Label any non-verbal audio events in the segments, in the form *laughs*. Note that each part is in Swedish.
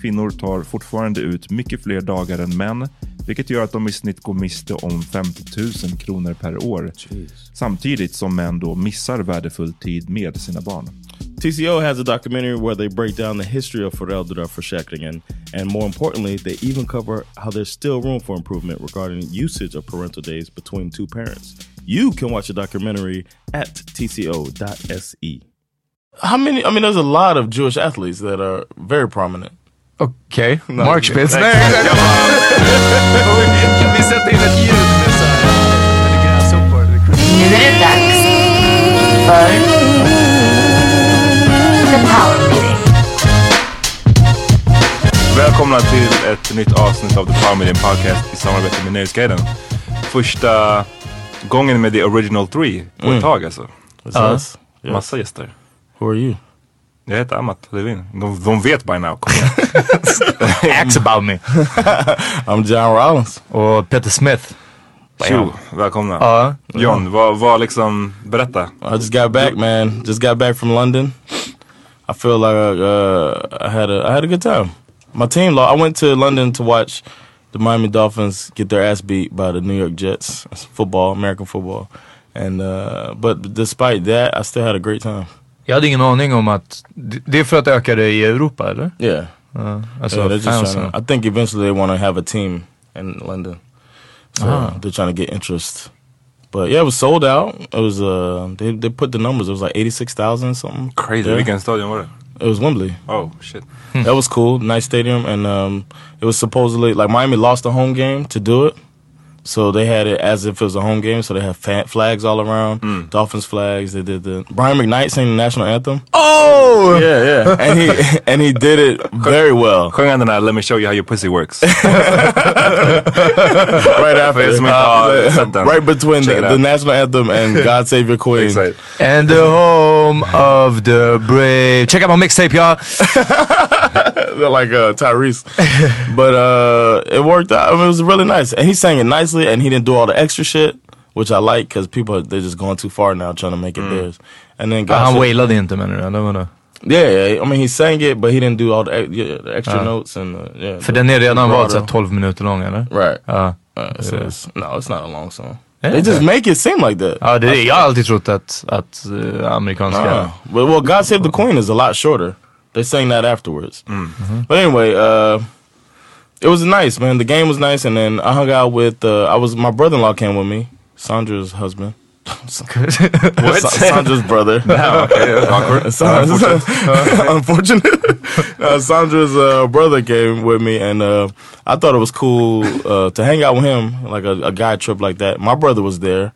Kvinnor tar fortfarande ut mycket fler dagar än män, vilket gör att de i snitt går miste om 50 000 kronor per år. Samtidigt som män då missar värdefull tid med sina barn. TCO has a documentary where they break down the history of föräldraförsäkringen and more importantly, they even cover how there's still room for improvement regarding usage of parental days between two parents. You can watch the documentary at tco.se. How many? I mean, there's a lot of Jewish athletes that are very prominent. Okej, *laughs* Mark Spitz. Nej, *laughs* jag bara... Vi sätter in ett ljud med så här... Eller gräshoppor. Nu är det dags för The Power Meeting. Välkomna till ett nytt avsnitt av The Power Meeting Podcast i samarbete med Nöjesguiden. Första gången med The Original Three på Mm. ett tag alltså. Yes. Massa gäster. Who are you? Jag heter Amat Levin. De, de vet by now. Kom igen. *laughs* Ask about me. *laughs* I'm John Rollins. Och Peter Smith. Tjo, välkomna. Ja. John, vad, vad liksom, berätta. I just got back, man. Just got back from London. I feel like uh, I had a I had a good time. My team, I went to London to watch the Miami Dolphins get their ass beat by the New York Jets. It's football, American football, and uh, but despite that, I still had a great time. Jag hade ingen aning om att... Det det är för att det ökade i Europa eller? Yeah, Ja, alltså yeah they're just fansen. trying to, I think eventually they want to have a team in London, so Ah. they're trying to get interest. But yeah, it was sold out. It was uh, they they put the numbers. It was like eighty six thousand something. Crazy. Vilken stadion var det? It was Wembley. Oh shit. that was cool. Nice stadium, and um, it was supposedly like Miami lost a home game to do it, so they had it as if it was a home game. So they had fa- flags all around, Dolphins flags. They did the Brian McKnight sang the national anthem. Oh! Yeah, yeah, *laughs* and he *laughs* and he did it very well. Sjung han den här Let me show you how your pussy works. *laughs* right after, För er som inte har sett den. right between the, the national anthem and God Save Your Queen. And the home of the brave. Check out my mixtape y'all. *laughs* They're like uh, Tyrese. *laughs* but uh, it worked out. I mean, it was really nice. And he sang it nicely and he didn't do all the extra shit, which I like because people, they're just going too far now trying to make it theirs. And then God Han wailade inte menar du? eller vadå? Yeah, yeah, I mean he sang it but he didn't do all the, yeah, the extra Ja. notes and uh, yeah. För the- den är redan varit såhär 12 minuter lång eller? Right. Ja. Uh, so it's, no, it's not a long song. They just make it seem like that. Ja, det är, jag har alltid trott att, att uh, amerikanska... Uh, but well, God Save the Queen is a lot shorter. They sang that afterwards. But anyway, uh, it was nice, man. The game was nice, and then I hung out with. Uh, I was my brother-in-law came with me, Sandra's husband. *laughs* What? Sa- Sandra's brother. *laughs* okay, awkward. *laughs* Sa- Unfortunate. uh, Sandra's uh, brother came with me, and uh, I thought it was cool uh, to hang out with him, like a, a guy trip like that. My brother was there,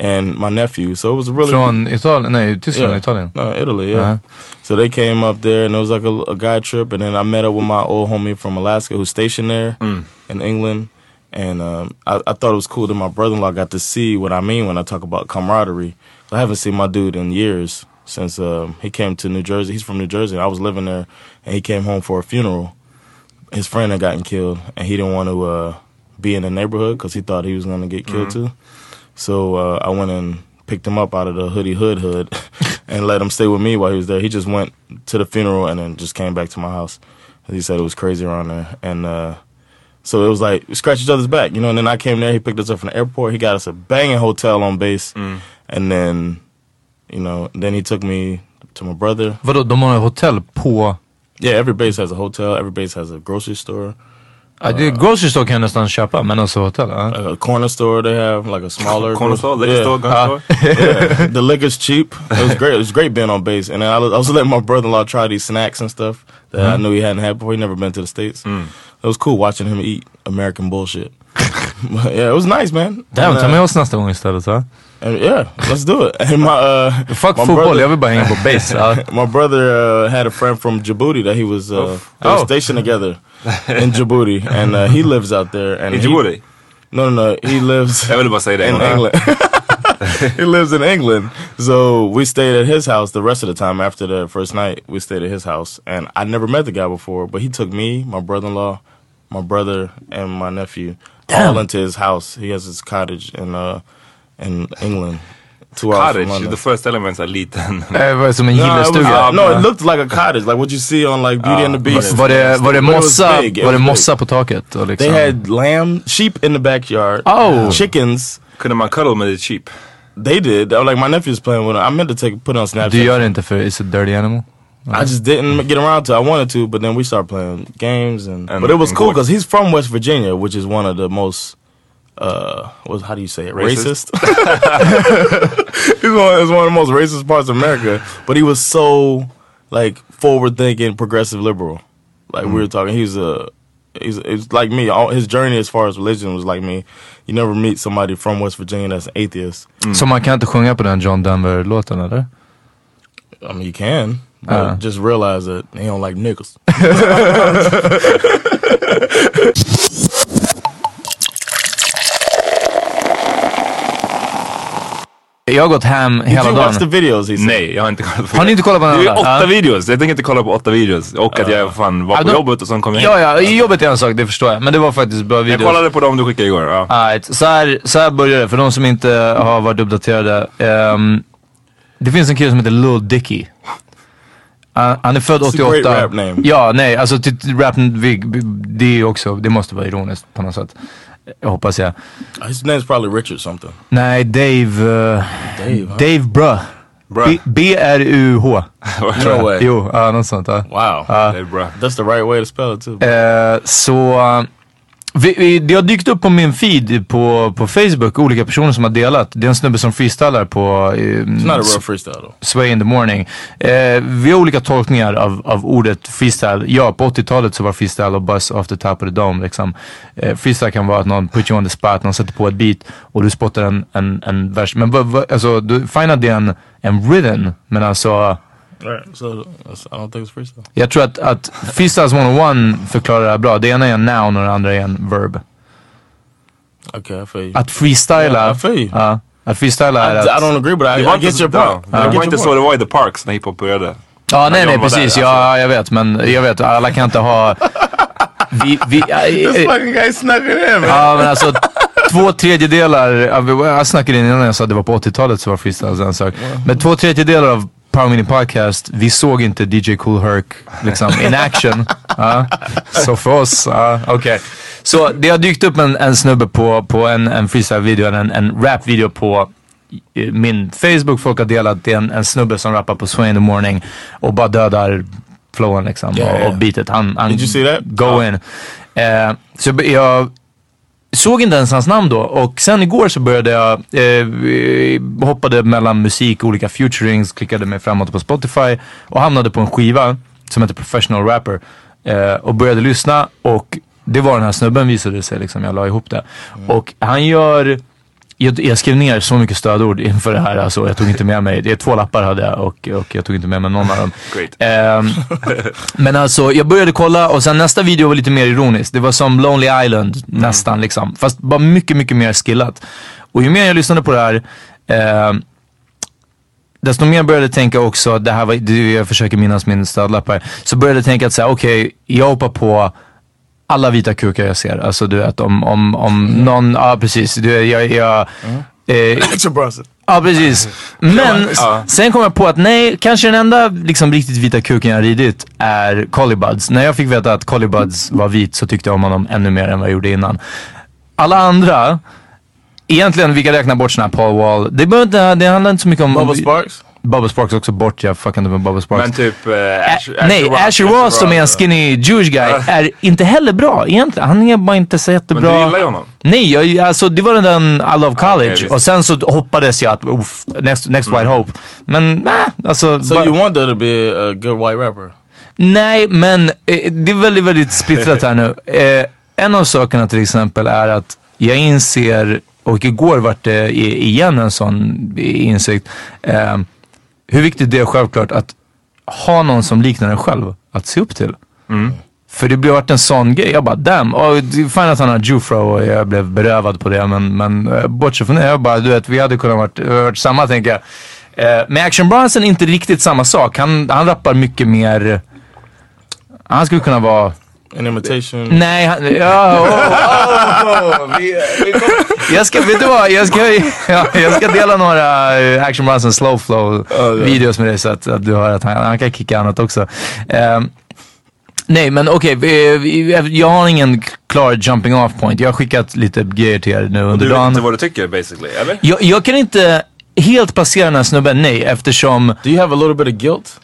and my nephew, so it was really Från Italien? Nej, Tyskland, Yeah. Italien. No, Italy, yeah. Uh-huh. So they came up there and it was like a, a guy trip. And then I met up with my old homie from Alaska who's stationed there in England. And um, I, I thought it was cool that my brother in law got to see what I mean when I talk about camaraderie. I haven't seen my dude in years since um, he came to New Jersey. He's from New Jersey. And I was living there and he came home for a funeral. His friend had gotten killed and he didn't want to uh, be in the neighborhood because he thought he was going to get killed too. So uh, I went and picked him up out of the hoodie hood hood *laughs* and let him stay with me while he was there. He just went to the funeral and then just came back to my house. He said it was crazy around there. And uh, so it was like, we scratch each other's back, you know. And then I came there, he picked us up from the airport. He got us a banging hotel on base. And then, you know, then he took me to my brother. Vadå, de har ett hotell på... Yeah, every base has a hotel, every base has a grocery store. Uh, ja, det, grocery store kan jag nästan köpa, uh, men alltså hotell? Ja. Uh. A corner store they have, like a smaller *laughs* Corner store, liquor yeah. store, gun Uh, store. *laughs* yeah, the liquor's cheap. It was great. It was great being on base, and I was, I was letting my brother-in-law try these snacks and stuff that I mm-hmm. knew he hadn't had before. He never been to the states. Mm. It was cool watching him eat American bullshit. *laughs* But yeah, it was nice, man. Damn, ta med oss nästa gång istället va? and yeah, let's do it. *laughs* And my uh, Fuck my fotboll, brother- jag vill bara hänga på base. Ja. *laughs* my brother uh, had a friend from Djibouti that he was uh, they were Oh. stationed together in Djibouti, and uh, he lives out there. And I he- Djibouti? No, no, no. He lives Jag ville bara säga det. in England. he lives in England. So we stayed at his house the rest of the time after the first night. We stayed at his house. And I never met the guy before, but he took me, my brother in law, my brother, and my nephew all into his house. He has his cottage in uh in England. Two hours from Cottage, London. the first element är liten. *laughs* Eh, var det som en No, it, was, gillestuga? no, it looked like a cottage, like what you see on like Beauty and the Beast. Var det, var det But it was mossa, big, it var det was big. mossa på taket? Och liksom. They had lamb, sheep in the backyard. Oh. chickens. Kunde man cuddle med ditt sheep? They did. Like my nephew's playing with it. I meant to take put it on Snapchat. Du gör det inte för it's a dirty animal? I just didn't get around to. it. I wanted to, but then we started playing games, and, And- but it was cool because he's from West Virginia, which is one of the most. Uh, what, how do you say it? Racist? Racist. *laughs* he's one. It's one of the most racist parts of America. But he was so like forward thinking, progressive liberal. Like we were talking, he's a. He's, he's like me. All, his journey as far as religion was like me. You never meet somebody from West Virginia that's an atheist. Så man kan inte sjunga på den John Denver-låten eller? I mean, you can, but Uh. just realize that he don't like niggas. *laughs* Jag har gått hem Did hela you watch the dagen. videos he said? Nej, jag har inte kollat på Har ni inte kollat på den Det är ju andra? åtta Ja. videos, jag tänker inte kolla på åtta videos. Och att jag fan var Ja, på då- jobbet och sen kom jag Ja, hem. ja, jobbet är en sak, det förstår jag. Men det var faktiskt bra Jag videos. kollade på dem du skickade igår. Ja. Alright, så här, så här börjar det för de som inte har varit uppdaterade. Ehm, det finns en kille som heter Lil Dicky. Han- han är född It's a 88. great rap name. Ja, nej, alltså rap, det är också, det måste vara ironiskt på något sätt. Jag hoppas jag. His name's probably Richard something. Nej, Dave, uh, Dave, huh? Dave Bruh. Bruh. B- B-R-U-H. *laughs* No way. Jo, ja något sånt. Ja. Wow. Det är bra. That's the right way to spell it too. Eh, så uh, vi, vi, det har dykt upp på min feed på, på Facebook, olika personer som har delat. Det är en snubbe som freestylar på eh, It's not a real freestyle though. Sway in the morning. Eh, vi har olika tolkningar av, av ordet freestyle. Ja, på 80-talet så var freestyle och buzz off the top of the dome. Liksom. Eh, freestyle kan vara att någon put you on the spot, någon sätter på ett beat och du spottar en, en, en vers. Men alltså, du, fine att det är en, en rhythm, men alltså Right. So I don't think it's freestyle. jag tror att, att Freestyles 101 förklarar det här bra. Det ena är en noun och det andra är en verb. Okay, I feel you. Att freestyla, Yeah, I feel you. ja, att freestyla I, är I att... don't agree, but I, I get your point. I Det get var inte så det var i The Parks när hiphop började. Ja, nej, nej, där, precis. alltså. Ja, jag vet. Men jag vet, alla kan inte ha... *laughs* Vi, vi, This fucking guy snuck it in, man. ja, men alltså två tredjedelar, jag snackade in innan jag sa att det var på 80-talet så var freestyle en sak. Men två tredjedelar av Power Mini Podcast, vi såg inte DJ Cool Herc liksom in action. *laughs* Ja. Så för oss, ja, okej. Så det har dykt upp en, en snubbe på, på en, en freestyle-video, en, en rap-video på eh, min Facebook. Folk har delat, det är en, en snubbe som rappar på Sway in the morning och bara dödar flowen liksom Yeah, och, och beatet. Han, han Did you see that? go in. Eh, så jag såg inte ens hans namn då och sen igår så började jag, eh, hoppade mellan musik, olika futurings, klickade mig framåt på Spotify och hamnade på en skiva som heter Professional Rapper eh, och började lyssna och det var den här snubben visade det sig liksom, jag la ihop det. Och han gör jag, jag skrev ner så mycket stödord inför det här, alltså, jag tog inte med mig, det är två lappar hade jag och, och jag tog inte med mig någon av dem. Great. Ehm, *laughs* men alltså jag började kolla och sen nästa video var lite mer ironisk. Det var som Lonely Island nästan liksom. Fast bara mycket, mycket mer skillat. Och ju mer jag lyssnade på det här ehm, desto mer började jag tänka också, det här var, jag försöker minnas min stödlapp här. Så började jag tänka att säga, okej, jag hoppar på alla vita kukar jag ser. Alltså du vet om, om, om någon, ja precis. Du, jag, jag, eh, *laughs* Action Bronson. Ja, precis. Men sen kom jag på att nej, kanske den enda liksom, riktigt vita kuken jag ridit är Collie Buds. När jag fick veta att Collie Buds var vit så tyckte jag om honom ännu mer än vad jag gjorde innan. Alla andra, egentligen vi kan räkna bort sådana här Paul Wall. Det, inte, det handlar inte så mycket om... Bubba Sparks? Bubba Sparks också bort, jag fuckade med Bubba Sparks. Men typ... Uh, Ä- nej, Asher Ross som är en skinny Jewish guy är inte heller bra egentligen. Han är bara inte så jättebra. Men du gillar ju honom. Nej, jag, alltså det var den I Love College visst. och sen så hoppades jag att uff, next, next White Hope. Men nej, alltså. So bara- you want there to be a good white rapper? Nej, men eh, det är väldigt, väldigt splittrat här nu. *laughs* Eh, en av sakerna till exempel är att jag inser, och igår vart det igen en sån insikt, eh, hur viktigt det är självklart att ha någon som liknar en själv att se upp till. För det blev varit en sån grej. Jag bara damn. Och det är fine att han har jufro och jag blev berövad på det. Men, men eh, bortsett från det, jag bara du vet vi hade kunnat varit, varit samma tänker jag. Eh, med Action Bronson är inte riktigt samma sak. Han, han rappar mycket mer, han skulle kunna vara An imitation? Nej, han, ja, oh, oh, oh, *laughs* vi, vi kom, jag ska, vet du vad? Jag ska, ja, jag ska dela några eh, Action Bronson slow flow videos med dig så att, att du hör att han, han kan kicka annat också. Ehm, nej, men okej, vi- vi- jag har ingen klar jumping off point. Jag har skickat lite grejer till er nu under du vet dagen. inte vad du tycker basically, eller? Jag, jag kan inte helt placera den här snubben, nej, eftersom... Do you have a little bit of guilt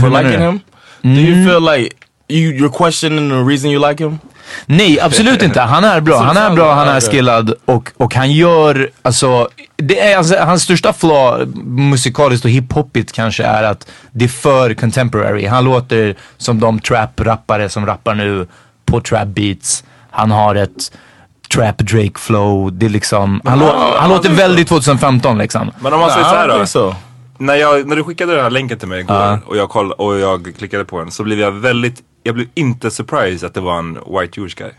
for liking du? him? Do you feel like you you're questioning the reason you like him? Nej, absolut inte. Han är bra. *laughs* Han är bra, han är skillad och, och han gör, alltså, det är, alltså hans största flaw musikaliskt och hiphopigt kanske är att det är för contemporary. Han låter som de trap-rappare som rappar nu på trap beats. Han har ett trap Drake flow. Det är liksom, han, lå, han låter väldigt 2015 liksom. Men om man säger såhär då. När, jag, när du skickade den här länken till mig igår och, jag koll, och jag klickade på den så blev jag väldigt, jag blev inte surprised att det var en white Jewish guy.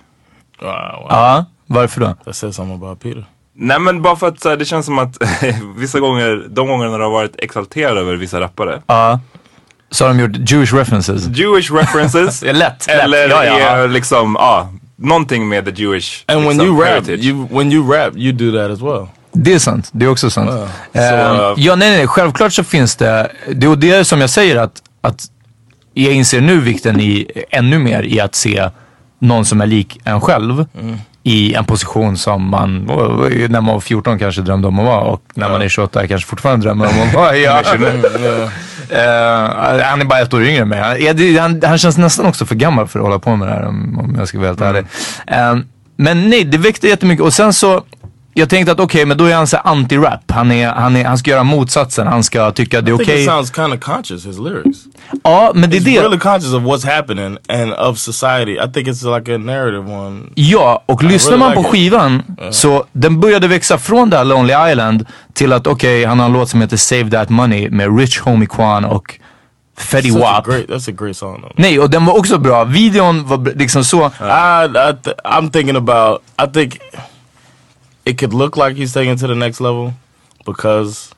Wow, wow. Ja, varför då? That says something about Peter. Nej men bara för att så här, det känns som att *laughs* vissa gånger, de gångerna du har varit exalterad över vissa rappare. Ja. Så har de gjort Jewish references. Jewish references. *laughs* Är lätt, lätt. eller Ja, ja, ja. är liksom, ja, någonting med the Jewish And when liksom, you rap, heritage. you when you rap, you do that as well. Det är sant. Det är också sant. Ehm, Så, ja, nej, nej. Självklart så finns det. Det och det är som jag säger att, att jag inser nu vikten i ännu mer i att se någon som är lik en själv i en position som man när man var 14 kanske drömde om att vara och när man är 28 kanske fortfarande drömmer om att vara. *laughs* Ja. *laughs* Eh, han är bara ett år yngre än mig. Han, ja, han, han känns nästan också för gammal för att hålla på med det här om, om jag ska vara helt ärlig. Eh, men nej, det väckte jättemycket och sen så jag tänkte att okej, men då är han så här anti-rap. Han, är, han, är, han ska göra motsatsen. Han ska tycka det är I think okej. it sounds kind of conscious, his lyrics. Ja, men det är He's det. really conscious of what's happening and of society. I think it's like a narrative one. Ja, och lyssnar really man på like it. skivan så den började växa från det här Lonely Island till att okej, han har en låt som heter Save That Money med Rich Homie Quan och Fetty Such a Wap. great, that's a great song though. Nej, och den var också bra. Videon var liksom så. I, I th- I'm thinking about. I think it could look like he's taking it to the next level because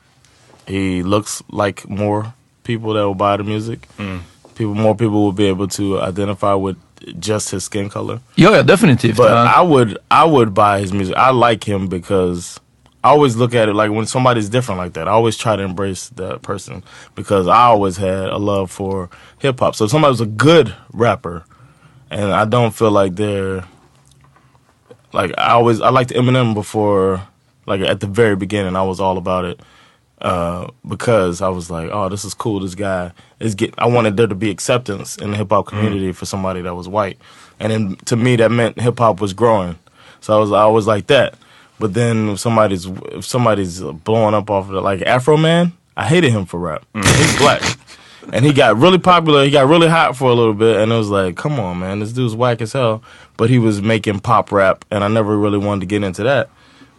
he looks like more people that will buy the music. Mm. People, more people will be able to identify with just his skin color. Yeah, ja, definitivt. But Ja. I would, I would buy his music. I like him because I always look at it like when somebody's different like that. I always try to embrace that person because I always had a love for hip hop. So if somebody's a good rapper, and I don't feel like they're like I always I liked Eminem before like at the very beginning I was all about it uh, because I was like oh this is cool this guy is get I wanted there to be acceptance in the hip hop community for somebody that was white. And then to me that meant hip hop was growing. So I was I was like that. But then if somebody's if somebody's blowing up off of it like Afro Man I hated him for rap. He's black and he got really popular. He got really hot for a little bit, and it was like, come on, man, this dude's whack as hell. But he was making pop rap, and I never really wanted to get into that.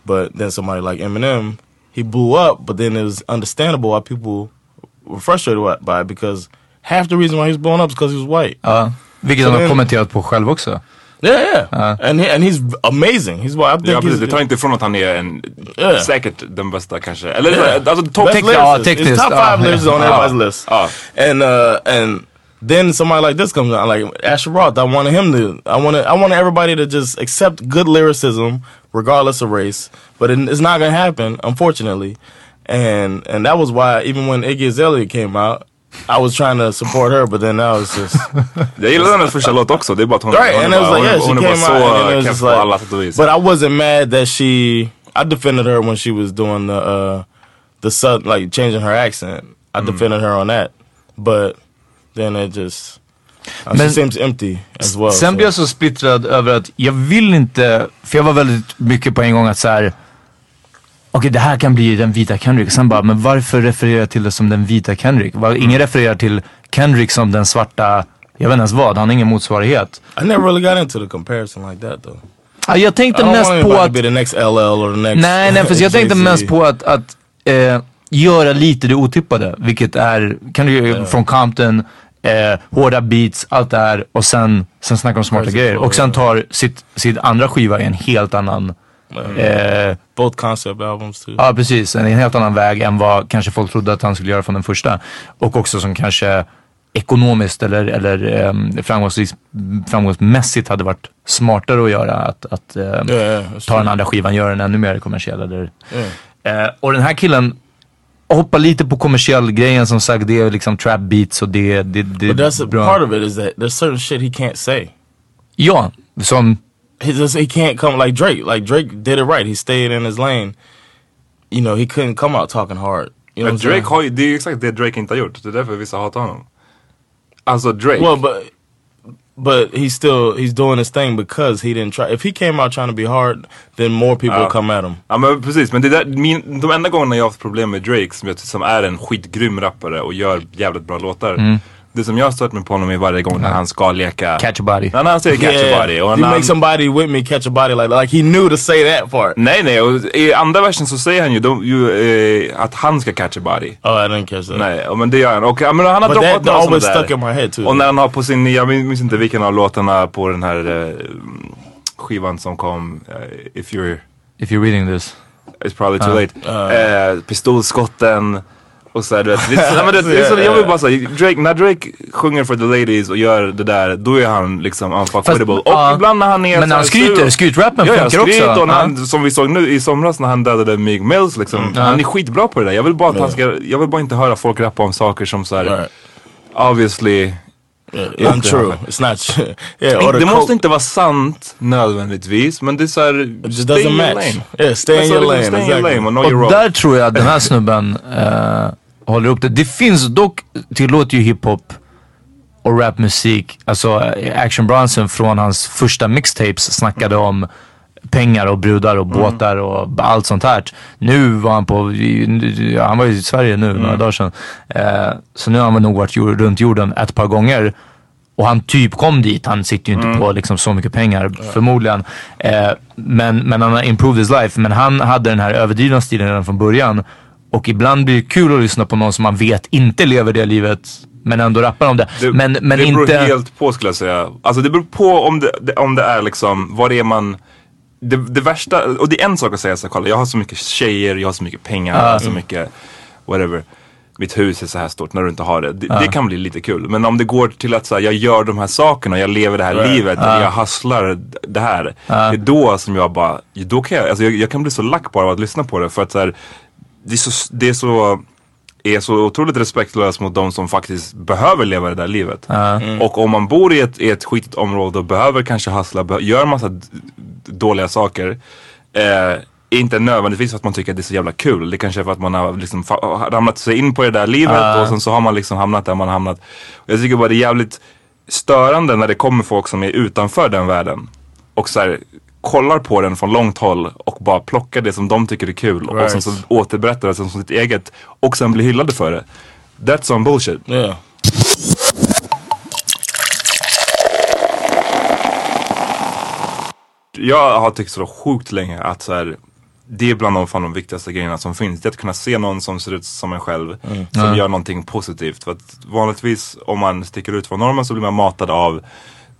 But then somebody like Eminem, he blew up. But then it was understandable why people were frustrated by it because half the reason why he was blowing up is because he was white. Ja, vilket Så han har kommenterat på själv också. Yeah, yeah, and he, and he's amazing. He's what I think Ja precis, he's det tar inte ifrån att han är en, Yeah. säkert den bästa kanske. Eller Yeah. alltså topp Best Tekniskt, ja, lyricist. tekniskt, top ja. five lyricists on Ja. everybody's list. Ja. And uh and then somebody like this comes out like Asher Roth. I wanted him to. I wanted. I wanted everybody to just accept good lyricism regardless of race. But it, it's not gonna happen, unfortunately. And and that was why even when Iggy Azalea came out. I was trying to support her, but then that was just *laughs* Jag gillar hennes första låt också, det är bara att hon, right. hon, And är it was bara, like, yeah, hon, she hon bara out, and it så just på alla sätt och like. vis. But I wasn't mad that she. I defended her when she was doing the uh the sud like changing her accent. I Mm. defended her on that, but then it just. Uh, she Men- seems empty as well. Sen so. blev jag så splittrad över att jag vill inte, för jag var väldigt mycket på en gång att så här. Okej det här kan bli den vita Kendrick. Sen bara, men varför refererar jag till det som den vita Kendrick? Var- Ingen refererar till Kendrick som den svarta, jag vet inte ens vad, han har ingen motsvarighet. I never really got into the comparison like that though. Ja, Jag tänkte mest på att next LL or the next. Nej, nej, för jag *laughs* tänkte mest på att, att eh, göra lite det otippade. Vilket är, kan du från Compton, eh, hårda beats, allt det här och sen, sen snacka om smarta grejer. Och sen tar sitt, sitt andra skiva i en helt annan, eh, both concept albums too. ja precis, en helt annan väg än vad kanske folk trodde att han skulle göra från den första. Och också som kanske ekonomiskt eller, eller um, framgångsrikt, framgångsmässigt hade varit smartare att göra. Att, att ehm, Yeah, yeah, ta den andra skivan, göra den ännu mer kommersiell. Eller, Yeah. Eh, och den här killen hoppar lite på kommersiell grejen som sagt. Det är liksom trap beats och det, det, det But that's bra. part of it is that there's certain shit he can't say. Ja, som, he just he can't come like Drake. Like Drake did it right. He stayed in his lane. You know, he couldn't come out talking hard. You know Drake har ju, det är ju exakt det Drake inte har gjort. Det är därför vissa hatar honom. Alltså Drake. Well, but but he's still he's doing his thing because he didn't try. If he came out trying to be hard, then more people Ja. would come at him. Ja men precis, men det där, min, de enda gångerna jag har haft problem med Drake som, jag, som är en skitgrym rappare och gör jävligt bra låtar. Det som jag stört mig på honom är varje gång när han ska leka Catch a body. När han säger catch a body. Och han, makes somebody with me catch a body like like he knew to say that part. nej nej, och i andra versen så säger han ju, de, ju eh, att han ska catch a body. Oh, I didn't catch that. Nej, och men det gör han. Och, men han har But droppat that några always sådana stuck in där. my head too. Och när han har på sin, jag minns inte vilken av låtarna på den här eh, skivan som kom, eh, If you're if you're reading this. It's probably too late. Eh, pistolskotten och så här, du vet. Det, är så- *laughs* nej, men det, det, är så, jag vill bara säga, Drake, när Drake sjunger för the ladies och gör det där, då är han liksom unfuckwittable. Och ja, ibland när han är men när han skryter, skrytrappen Ja, funkar skryt också. och när Ja. han, som vi såg nu i somras när han dödade Meek Mills liksom. Han är skitbra på det där. Jag vill bara att han ska, jag vill bara inte höra folk rappa om saker som såhär, Right. obviously Yeah, untrue. *laughs* It's not. yeah, det måste inte vara sant nödvändigtvis men det är såhär, It doesn't match. Yeah, stay in your lane. Stay in your exactly. lane och your Och där tror jag att den här snubben eh, håller upp det. Det finns dock, tillåter ju hiphop och rapmusik. Alltså Action Bronson från hans första mixtapes snackade om pengar och brudar och båtar och allt sånt här. Nu var han på, ja, han var i Sverige nu några dagar sedan. Eh, så nu har han nog varit jord, runt jorden ett par gånger. Och han typ kom dit. Han sitter ju inte på liksom så mycket pengar förmodligen. Eh, men, men han har improved his life. Men han hade den här överdrivna stilen redan från början. Och ibland blir det kul att lyssna på någon som man vet inte lever det livet. Men ändå rappar om det. Det, men men det beror inte... helt på skulle jag säga. Alltså det beror på om det, om det är liksom, vad det är man det, det värsta, och det är en sak att säga så här, kolla jag har så mycket tjejer, jag har så mycket pengar, jag har så mycket whatever. mitt hus är så här stort när du inte har det. Det, det kan bli lite kul. Men om det går till att så här, jag gör de här sakerna, jag lever det här Right. livet, jag hustlar det här. Det är då som jag bara, då kan jag, alltså jag, jag kan bli så lack bara av att lyssna på det. För att så här, det är så, det är så är så otroligt respektlöst mot de som faktiskt behöver leva det där livet. Och om man bor i ett, i ett skitigt område och behöver kanske hustla, be- gör massa dåliga saker. Eh, inte nödvändigtvis för att man tycker att det är så jävla kul. Det kanske är för att man har liksom ramlat sig in på det där livet och sen så har man liksom hamnat där man har hamnat. Och jag tycker bara det är jävligt störande när det kommer folk som är utanför den världen. Och så här, kollar på den från långt håll och bara plockar det som de tycker är kul. Och Right. sen så återberättar det som sitt eget. Och sen blir hyllade för det. That's some bullshit. Yeah. Jag har tyckt så sjukt länge att så här, det är bland de, fan de viktigaste grejerna som finns. Det är att kunna se någon som ser ut som en själv. Som gör någonting positivt. För att vanligtvis om man sticker ut från normen så blir man matad av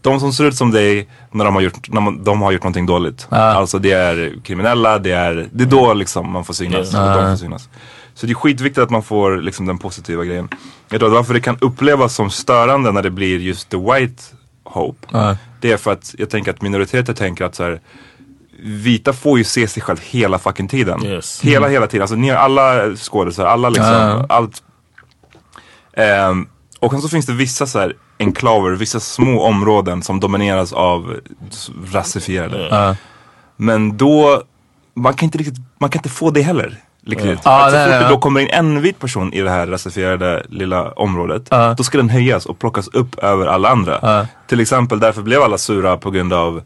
de som ser ut som dig när de har gjort, när man, de har gjort någonting dåligt. Alltså det är kriminella, det är, det är då liksom man får synas. och de får synas. Så det är skitviktigt att man får liksom den positiva grejen. Jag tror att varför det kan upplevas som störande när det blir just the white hope. Det är för att jag tänker att minoriteter tänker att så här, vita får ju se sig själv hela fucking tiden. Yes. Hela, hela tiden. Alltså ni har alla skådisar, alla liksom, allt. Ehm, och sen så finns det vissa så här enklaver, vissa små områden som domineras av rasifierade. Men då, man kan inte riktigt, man kan inte få det heller. Riktigt. Att så nej, fort nej, det då kommer in en vit person i det här rasifierade lilla området, då ska den höjas och plockas upp över alla andra. Till exempel därför blev alla sura på grund av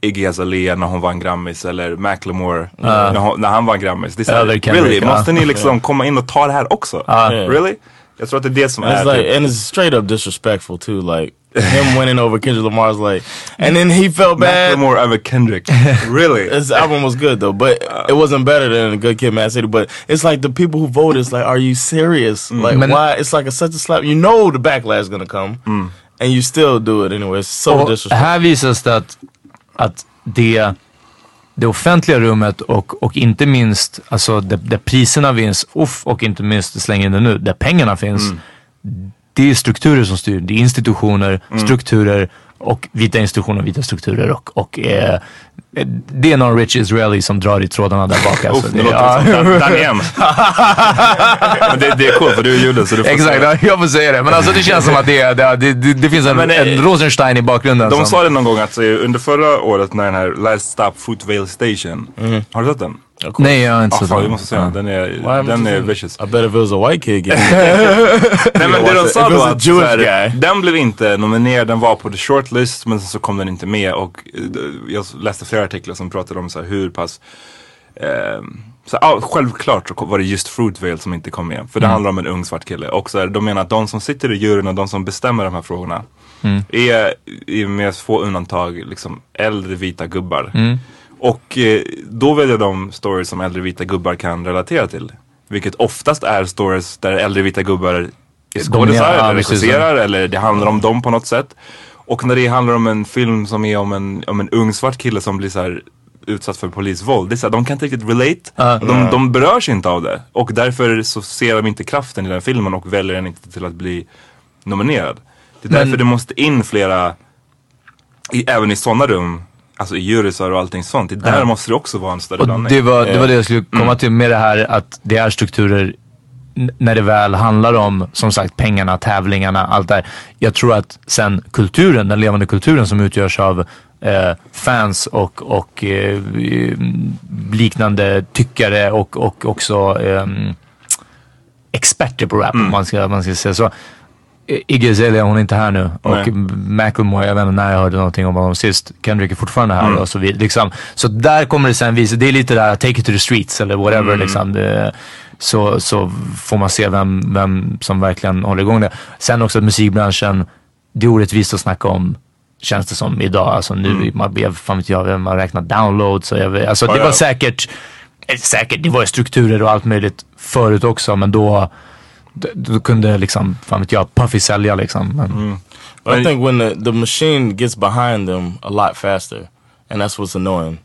Iggy Azalea när hon vann Grammis eller Macklemore när, hon, när han vann Grammis. Det är så här, Eller Kendrick, really? Måste ni liksom komma in och ta det här också? Really? Jag tror att det är det som And är it's like, and it's straight up disrespectful too. Like him *laughs* winning over Kendrick Lamar's like, and then he felt bad. Macklemore över Kendrick. *laughs* really? His album was good though, but it wasn't better than a Good Kid, Mad City. But it's like the people who voted, it's like, are you serious? Like, Men- why? It's like a, such a slap. You know the backlash is gonna come, and you still do it anyway. It's so Och disrespectful. här visas det att, att det, det offentliga rummet och, och inte minst alltså där, där priserna vinns, uff, och inte minst, slänger in det nu, där pengarna finns. Det är strukturer som styr. Det är institutioner, strukturer och vita institutioner, vita strukturer och, och eh, det är någon rich Israeli som drar i trådarna där bak. Alltså. Uff, Det- det låter ja. som Dan- Danny M. *laughs* Men det, det är coolt för du är jude så du får Exakt, säga. ja, jag får säga det. Men alltså det känns som att det, är- det, det, finns en, Men, eh, en Rosenstein i bakgrunden. De som, sa det någon gång att eh, under förra året när den här Last Stop Fruitvale Station. Har du sett den? Nej, jag har inte Ah, sett vi den. måste se den. Den är, den är vicious. I bet if it was a white kid getting *laughs* Nej men det de *laughs* sa då att här, den blev inte nominerad, den var på the shortlist men sen så kom den inte med och eh, jag läste flera artiklar som pratade om så här, hur pass eh, så, ja, självklart så var det just Fruitvale som inte kom med. För det handlar om en ung svart kille. Och så här, de menar att de som sitter i juryn och de som bestämmer de här frågorna är, är med få undantag liksom äldre vita gubbar. Och eh, då väljer de stories som äldre vita gubbar kan relatera till. Vilket oftast är stories där äldre vita gubbar är skådisar eller regisserar eller det handlar om dem på något sätt. Och när det handlar om en film som är om en, om en ung svart kille som blir så här utsatt för polisvåld. Det är så här, de kan inte riktigt relate. de, de berörs inte av det. Och därför så ser de inte kraften i den filmen och väljer den inte till att bli nominerad. Det är därför det måste in flera, i, även i sådana rum, alltså i jurysar och allting sånt. Det är där måste det också vara en större Och blandning. det var, det var det jag skulle komma till med det här att det är strukturer när det väl handlar om, som sagt, pengarna, tävlingarna, allt det här. Jag tror att sen kulturen, den levande kulturen som utgörs av eh, fans och, och eh, liknande tyckare och, och också ehm, experter på rap om man ska, man ska säga så. Iggy Azalea, hon är inte här nu. Och Nej. Macklemore, jag vet inte när jag hörde någonting om honom sist. Kendrick är fortfarande här och så vidare. Liksom. Så där kommer det sen visa, det är lite där take it to the streets eller whatever. Liksom. Det, så, så får man se vem, vem som verkligen håller igång det. Sen också musikbranschen, det är orättvist att snacka om Känns det som idag. Alltså nu, man, jag, fan vet jag, man räknar downloads och jag, alltså det var säkert, säkert, det var ju strukturer och allt möjligt förut också men då, då, då kunde liksom, fan vet jag, Puffy sälja liksom. Men, But I think when the, the machine gets behind them a lot faster, and that's what's annoying.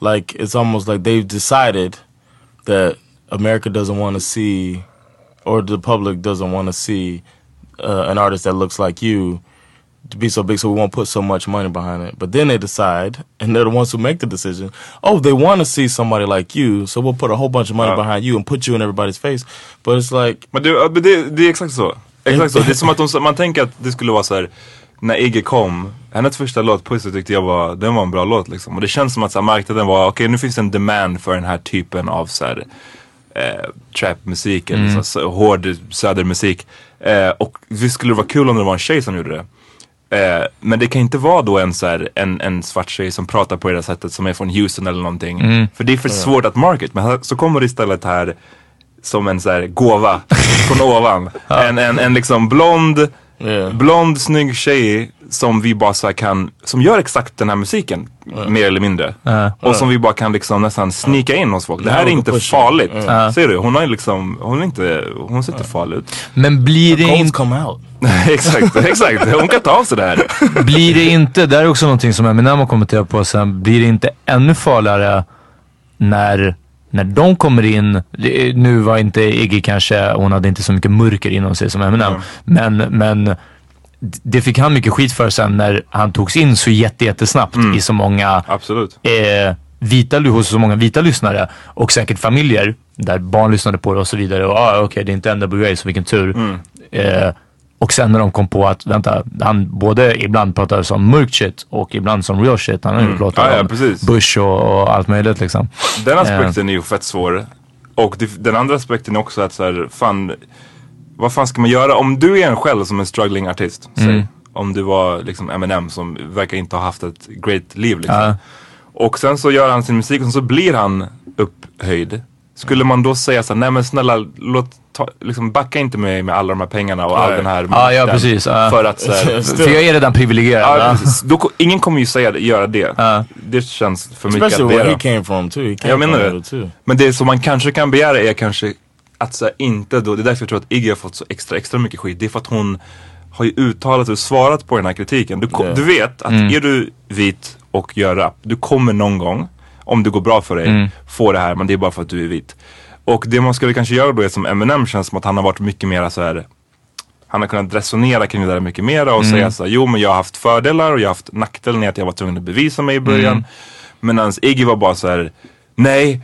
Like it's almost like they've decided that America doesn't want to see or the public doesn't want to see uh, an artist that looks like you to be so big, so we won't put so much money behind it. But then they decide, and they're the ones who make the decision. Oh, they want to see somebody like you, so we'll put a whole bunch of money Ja. behind you and put you in everybody's face. But it's like, Men, du, men det, det är exakt så. Exakt så. Det är som att de, man tänker att det skulle vara så här. När Iggy kom, hennes första låt Pussy tyckte jag var, den var en bra låt liksom. Och det känns som att så här, marknaden var, okej nu finns det en demand för den här typen av så här, eh, trapmusik eller så, så, hård södermusik. Eh, och visst skulle det vara kul om det var en tjej som gjorde det. Eh, men det kan inte vara då en, så här, en, en svart tjej som pratar på det där sättet som är från Houston eller någonting. För det är för svårt att market. Men här- så kommer det istället här som en så här gåva från ovan. *laughs* En, en, en liksom blond, Yeah. blond snygg tjej som vi bara så här kan, som gör exakt den här musiken. Mer eller mindre. Och som vi bara kan liksom nästan snika in hos folk. Det här är inte farligt. Ja. Ser du? Hon har liksom, hon är inte, hon ser inte farlig ut. Men blir det, Coles in, come out. *laughs* exakt, exakt. Hon kan ta av sig det här. blir det inte, det här är också någonting som Eminem har kommenterat på sen, blir det inte ännu farligare när, när de kommer in, nu var inte Iggy kanske, hon hade inte så mycket mörker inom sig som Eminem, men, men det fick han mycket skit för sen när han togs in så jätte, jättesnabbt i så många Absolut. eh, vita, hos så många vita lyssnare och säkert familjer där barn lyssnade på det och så vidare. Och ah, okej, det är inte NWA så vilken tur. Mm. Eh, och sen när de kom på att, vänta, han både ibland pratade som mörk shit och ibland som real shit. Han har gjort låtar Ja, ja, om precis. Bush och, och allt möjligt liksom. Den aspekten är ju fett svår. Och den andra aspekten är också att så här, fan, vad fan ska man göra? Om du är en själv som en struggling artist, säg. Om du var liksom Eminem som verkar inte ha haft ett great liv liksom. Ja. Och sen så gör han sin musik och så blir han upphöjd. Skulle man då säga så här, nej men snälla, låt, ta, liksom backa inte med, med alla de här pengarna och all den här Ja, ja, precis, ja. För att så här, *laughs* För jag är redan privilegierad. precis. då, ingen kommer ju säga det, göra det. Ja. Det känns för mycket att Especially where he came from too. He came Jag menar det. Men det som man kanske kan begära är kanske att så här, inte då, det är därför jag tror att Iggy har fått så extra, extra mycket skit. Det är för att hon har ju uttalat och svarat på den här kritiken. Du, Ja. du vet att är du vit och gör rap, du kommer någon gång, om det går bra för dig, få det här. Men det är bara för att du är vit. Och det man skulle kanske göra då är som Eminem känns som att han har varit mycket mer så här han har kunnat resonera kring det där mycket mer och säga så här, jo men jag har haft fördelar och jag har haft nackdelen i att jag var tvungen att bevisa mig i början. Medan Iggy var bara så här, nej.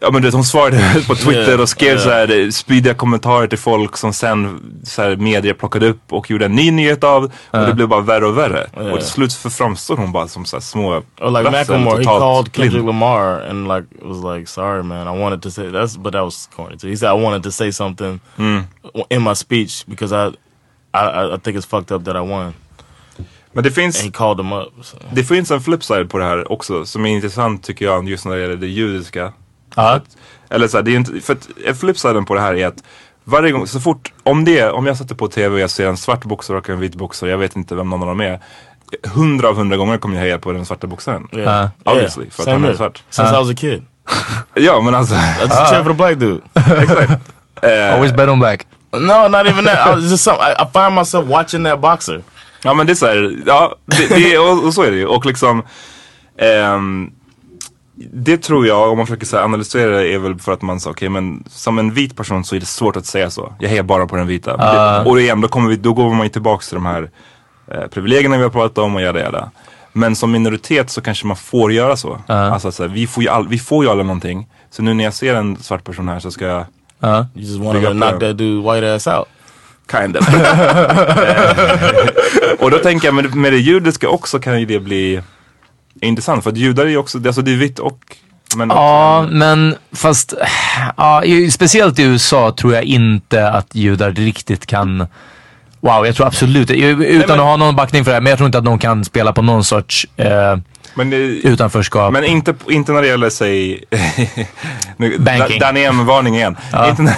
Ja men du vet, hon svarade *laughs* på Twitter och skrev så här spydiga kommentarer till folk som sen så här, media plockade upp och gjorde en ny nyhet av. Och det blev bara värre och värre. Och till slut för framstod hon bara som så här, små Or like Macklemore, he called. Kendrick Lamar and like was like, "Sorry, man, I wanted to say that's, but that was corny too." He said, "I wanted to say something in my speech because I, I, I- think it's fucked up that I won." Men det finns up. So. Det finns en flipside på det här också som är intressant tycker jag just när det gäller det judiska. Ja. Eller så här, det är inte, för att flipsiden på det här är att varje gång, så fort, om det, om jag sätter på tv och jag ser en svart boxare och en vit boxare, jag vet inte vem någon av dem är. Hundra av hundra gånger kommer jag heja på den svarta boxaren. Yeah, Obviously, för att Same han är here. svart. Since I was a kid, *laughs* Ja men alltså, I just cheer for the black dude. *laughs* exakt. Eh, Always bet on black. No, not even that. I just some. I, I find myself watching that boxer. Ja men det är så här, ja det, det, är- och, och så är det ju. Och liksom ehm, Det tror jag, om man försöker så här, analysera det, är väl för att man sa okej men som en vit person så är det svårt att säga så. Jag hejar bara på den vita. Det, och igen, då, kommer vi, då går man ju tillbaks till de här eh, privilegierna vi har pratat om och jada jada. Men som minoritet så kanske man får göra så. Alltså så här, vi, får ju all, vi får ju alla någonting. Så nu när jag ser en svart person här så ska jag Ja. You just up knock that dude white ass out. Kind of. *laughs* *laughs* Och då tänker jag med, med det judiska också kan ju det bli intressant. För att judar är ju också, alltså det är vitt och men också, Ja, men fast ja, speciellt i USA tror jag inte att judar riktigt kan Wow, jag tror absolut Utan men- att ha någon backning för det här, men jag tror inte att de kan spela på någon sorts eh, men, det, utanförskap. men inte, inte när det gäller. *laughs* Da- Danny M-varning igen. *laughs* Inte, när,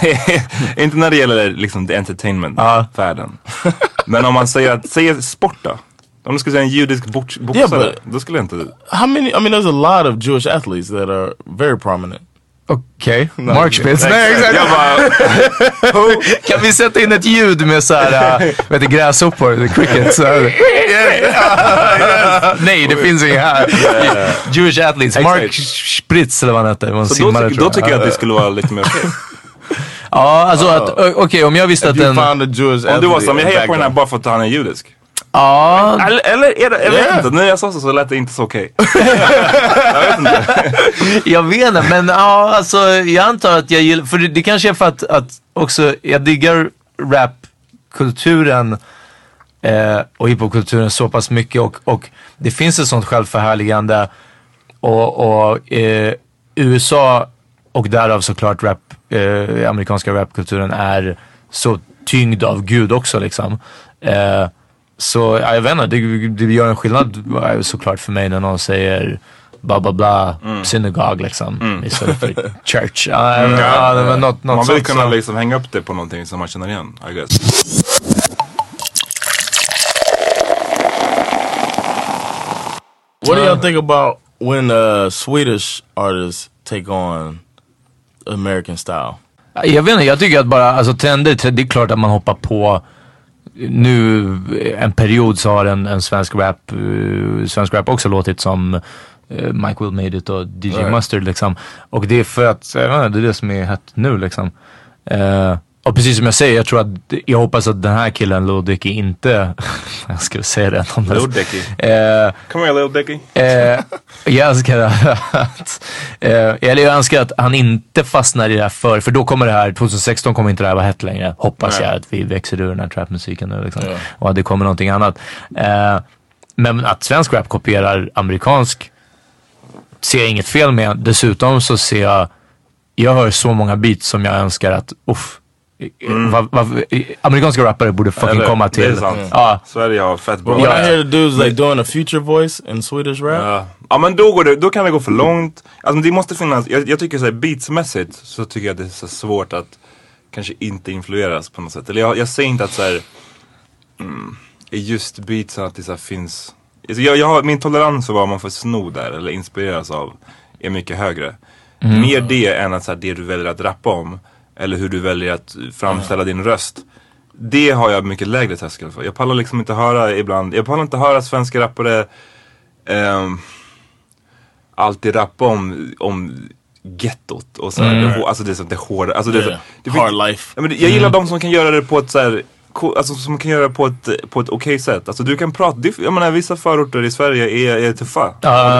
inte när det gäller liksom the entertainment-världen. *laughs* men om man säger, att, säger sport då? Om du skulle säga en judisk box, boxare, but- då skulle jag inte... How many? I mean, there's a lot of Jewish athletes that are very prominent. Okej, *laughs* Mark Spitz. Nej, exakt. Jag bara, *laughs* Kan vi sätta in ett ljud med såhär, äh, vad heter gräshoppor, the cricket? Så här. *laughs* Nej, det finns inga här. Jewish athletes. Mark. Spritz eller vad han hette. så då, simmare, tyck- tror då tycker jag att det skulle vara lite mer okej. Ja, alltså att, ö- okej om jag visste att den... Om du var men jag hejar på den här bara för att han är judisk. Ja, Eller, eller är det, jag vet inte, när jag sa så så lät det inte så okej. *laughs* jag vet inte men ja, alltså jag antar att jag gillar, för det, det kanske är för att, att också, jag diggar rapkulturen eh, och hiphopkulturen så pass mycket och, och det finns ett sånt självförhärligande och, och eh, USA och därav såklart rap, eh, amerikanska rapkulturen är så tyngd av Gud också liksom. Eh, så ja, jag vet inte, det, det gör en skillnad eh, såklart för mig när någon säger bla bla bla synagog liksom istället för *laughs* church. Ja, det var något, något Man vill kunna som- liksom hänga upp det på någonting som man känner igen, I guess. What do y'all think about when uh, Swedish artists take on American style? Jag vet inte, jag tycker att bara, alltså trender, tre- det är klart att man hoppar på nu en period så har en, en svensk rap, eh, svensk rap också låtit som eh, Mike Will Made It och DJ Right. Mustard liksom. Och det är för att, jag vet inte, det är det som är hett nu liksom. Eh, och precis som jag säger, jag tror att, jag hoppas att den här killen Dicky inte, *laughs* jag skulle säga det. Lil Dicky. Eh, Come here Dicky. Eh, jag önskar att, *laughs* eh, eller jag önskar att han inte fastnar i det här för, för då kommer det här, 2016 kommer inte det här vara hett längre. Hoppas Nej. jag att vi växer ur den här trapmusiken nu liksom. Ja. Och att det kommer någonting annat. Eh, men att svensk rap kopierar amerikansk ser jag inget fel med. Dessutom så ser jag, jag hör så många beats som jag önskar att, uff, vad- vad- amerikanska rappare borde fucking Eller, komma Det är till. sant. Ja, Sverige har fett bra. When. I hear the dudes like doing a future voice in Swedish rap, Ja. ja men då, går det, då kan det gå för långt. Alltså det måste finnas, jag, jag tycker såhär beatsmässigt så tycker jag det är så svårt att kanske inte influeras på något sätt. Eller jag, jag säger inte att såhär, mm, just beatsen att det så finns, alltså jag, jag har, min tolerans för vad man får sno där eller inspireras av är mycket högre. Mer det än att så här, det du väljer att rappa om eller hur du väljer att framställa din röst. Det har jag mycket lägre tröskel för. Jag pallar liksom inte höra ibland, jag pallar inte höra svenska rappare ehm, alltid rappa om, om gettot och så här, det, hår- alltså det är så det hårda, alltså det, är så- det Hard life. Ja, men det- jag gillar de som kan göra det på ett så här, Alltså som kan göra det på ett, på ett okej sätt. Alltså du kan prata, det- jag menar vissa förorter i Sverige är, är tuffa. Och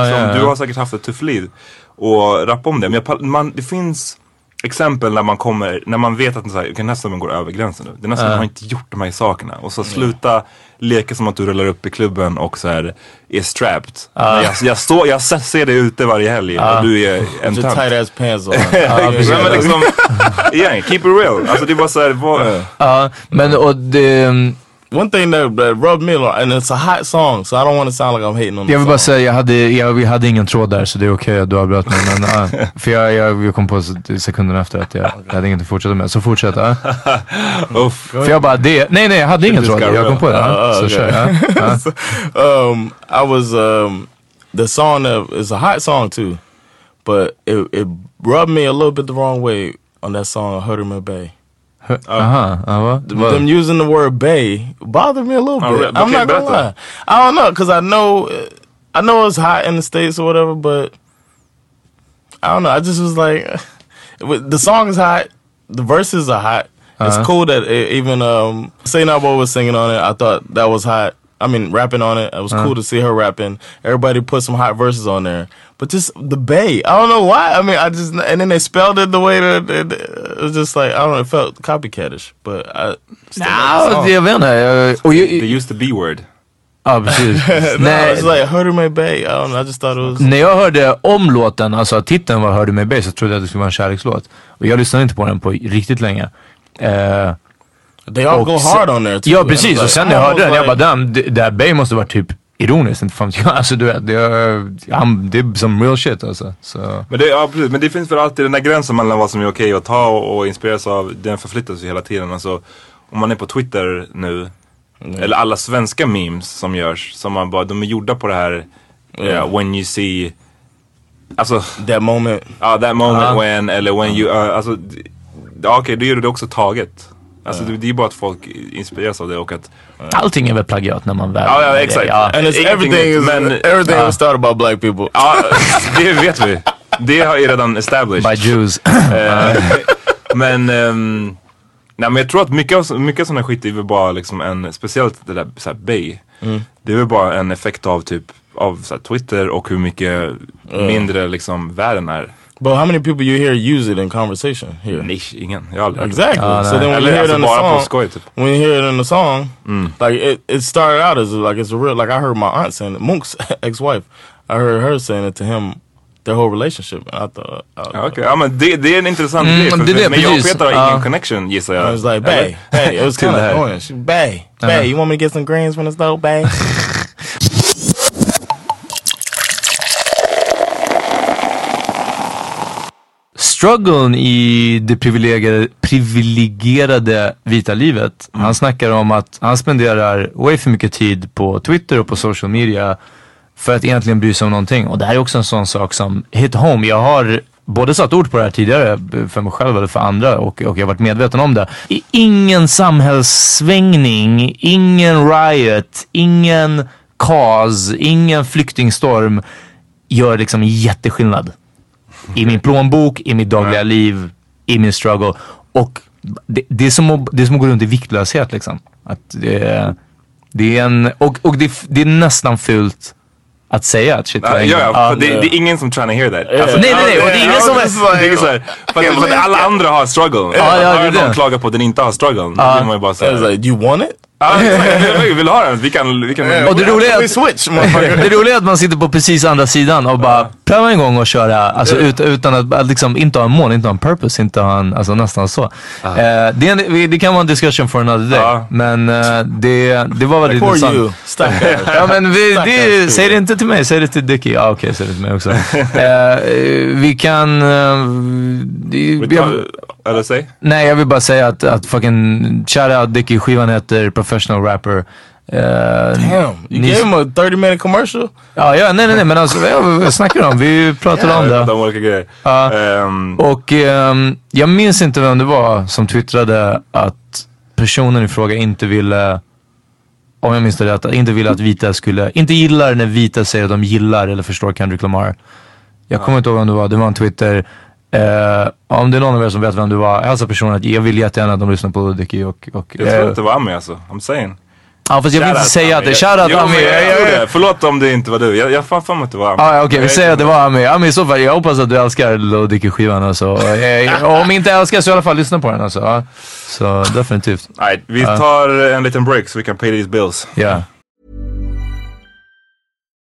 liksom, ja, ja. Du har säkert haft ett tufft liv. Och rappa om det. Men jag, man, det finns exempel när man kommer, när man vet att så här, okay, nästa gång går över gränsen nu. Det är nästan man har inte gjort de här sakerna. Och så sluta leka som att du rullar upp i klubben och så här är strapped. Men Jag, jag, står, jag ser ser dig ute varje helg och du är en tönt. tight ass pants on. Ja, men liksom, yeah, keep it real. Alltså det är bara såhär, vad... ja, men och det, One thing that, that rubbed me a lot, and it's a hot song, so I don't want to sound like I'm hating on the Jag vill bara song. säga, jag hade, jag, vi hade ingen tråd där så det är okej att du avbröt mig. Men, ja, *laughs* för jag, jag, jag kom på sekunden efter att jag, jag hade inget att fortsätta med. Så fortsätt. Ja. *laughs* Uff. För jag bara, det, nej nej jag hade ingen tråd. Jag kom på det. Ja. Uh, Så okay. kör jag. Ja. *laughs* um, I was um, the song that is a hot song too, but it, it rubbed me a little bit the wrong way on that song Hurtimer Bay. Aha, ja, va? Them Vad? using the word "bay" bothered me a little Oh, bit. really? I'm not gonna lie. I don't know because I know, I know it's hot in the states or whatever, but I don't know. I just was like, *laughs* the song is hot, the verses are hot. It's cool that it, even um, Say Not Boy was singing on it. I thought that was hot. I mean, rapping on it. It was cool to see her rapping. Everybody put some hot verses on there. But just the Bay, I don't know why. I mean, I just and then they spelled it the way that it, it was just like I don't know. It felt copycatish, but I. det- jag vet inte. Och, They used the B-word. ja, precis. No, Nej, it's like Hurter May Bay. I don't know. I just thought it was. när jag hörde om låten, alltså titeln var Hörde mig Bay, så trodde jag att det skulle vara en kärlekslåt. Och jag lyssnade inte på den på riktigt länge. Eh, They all go hard on there too. Ja precis, it's och like, sen när jag hörde den, jag like- bara damn, det här Bay måste vara typ ironiskt, inte fan. *laughs* Alltså du vet, det är, han, det är som real shit alltså. Så. Men det, ja, precis. Men det finns väl alltid den där gränsen mellan vad som är okej att ta och, och inspireras av. Den förflyttas ju hela tiden. Alltså, om man är på Twitter nu, eller alla svenska memes som görs, som man bara, de är gjorda på det här, yeah, when you see, alltså, that moment. ja, that moment Ja. when, eller when you, uh, alltså, ja, okej, då gör du det också taget. Alltså det, det är bara att folk inspireras av det och att, Allting är väl plagiat när man väl... ja, ja exakt. Ja. And it's everything is men- everything was started by black people. Ja, det vet vi. Det har ju redan established. By Jews. Eh, Men, ehm, nej men jag tror att mycket av, mycket sån här skit är väl bara liksom en, speciellt det där såhär bay. Det är väl bara en effekt av typ, av här, Twitter och hur mycket mindre liksom världen är. But how many people you hear use it in conversation here? Nej, ingen. Jag har aldrig hört Exactly. det. so then when you hear it alltså in the song, skoj typ. when you hear it in the song, mm. like it, it started out as like it's a real. Like I heard my aunt saying it, Monk's *laughs* ex-wife. I heard her saying it to him. Their whole relationship. I thought, ah, Okay. I Ja, Okej, ja men det, det är en intressant Mm, grej. För, det är det, men jag och. Peter har Ja. ingen connection gissar I jag. was like, Bay, Bay. It was kind det här. of annoying. She, Bay, Bay, uh-huh. you want me to get some greens from the stove, Bay? *laughs* Strugglen i det privilegierade, privilegierade vita livet. Han snackar om att han spenderar way för mycket tid på Twitter och på social media för att egentligen bry sig om någonting. Och det här är också en sån sak som hit home. Jag har både satt ord på det här tidigare för mig själv eller för andra och, och jag har varit medveten om det. Ingen samhällssvängning, ingen riot, ingen cause, ingen flyktingstorm gör liksom jätteskillnad i min plånbok, i mitt dagliga liv, i min struggle. Och det, det, är som att, det är som att gå runt i viktlöshet liksom. Att det, är- det är en, och, och det, är- det är nästan fult att säga att shit Ja, var en ja, ja, för det, det är ingen som trying to hear that. Alltså, Nej, nej, nej, och det är ingen som- Ja, det är så här, för, att, för att alla andra har struggle. Ja, ja, det är Hör någon det. klaga på att den inte har struggle, då vill man ju bara säga. like, you want it? Ja. *laughs* Vi vill ha den, vi kan... Vi kan Och det roliga är att, *laughs* det roliga är att man sitter på precis andra sidan och bara pröva en gång och köra alltså, ut, utan att att liksom, inte ha en mål, inte ha en purpose, inte ha en, alltså nästan så. Eh, det, en, det kan vara en discussion for another day. Ja. Men eh, det, det var väldigt intressant. you? Stackars. *laughs* Ja men vi, det, säg det inte till mig, säg det till Dicky. Ja okej, säg det till mig också. Eh, vi kan... eh, jag, Eller säg. nej jag vill bara säga att, att fucking shoutout Dicky, skivan heter Professional Rapper. Eh, Damn, you gave him a 30 minute commercial? Ja, ja, nej nej nej men alltså vad snackar du om? Vi pratade om det. De olika grejer. Ja. Ehm, Och ehm, jag minns inte vem det var som twittrade att personen i fråga inte ville, om jag minns det rätt, inte ville att vita skulle, inte gillar när vita säger att de gillar eller förstår Kendrick Lamar. Jag kommer inte ihåg vem det var, det var en Twitter. Eh, om det är någon av er som vet vem det var, hälsa personen att jag vill jättegärna att de lyssnar på Dicky och... och jag tror eh, att det var Ami alltså. I'm saying. Ja fast jag vill inte säga att Ami. det, shoutout Jo, Ami. jag Jag- jag- det. Förlåt om det inte var du. Jag, jag fan för mig att det var Ami. Ja, okej, vi Jag säger att det var Ami. Ami i så fall, jag hoppas att du älskar Lil Dicky skivan alltså. Eh, och om inte älskar så i alla fall lyssna på den alltså. Så definitivt. Nej, vi tar en liten break så vi kan pay these bills. Ja.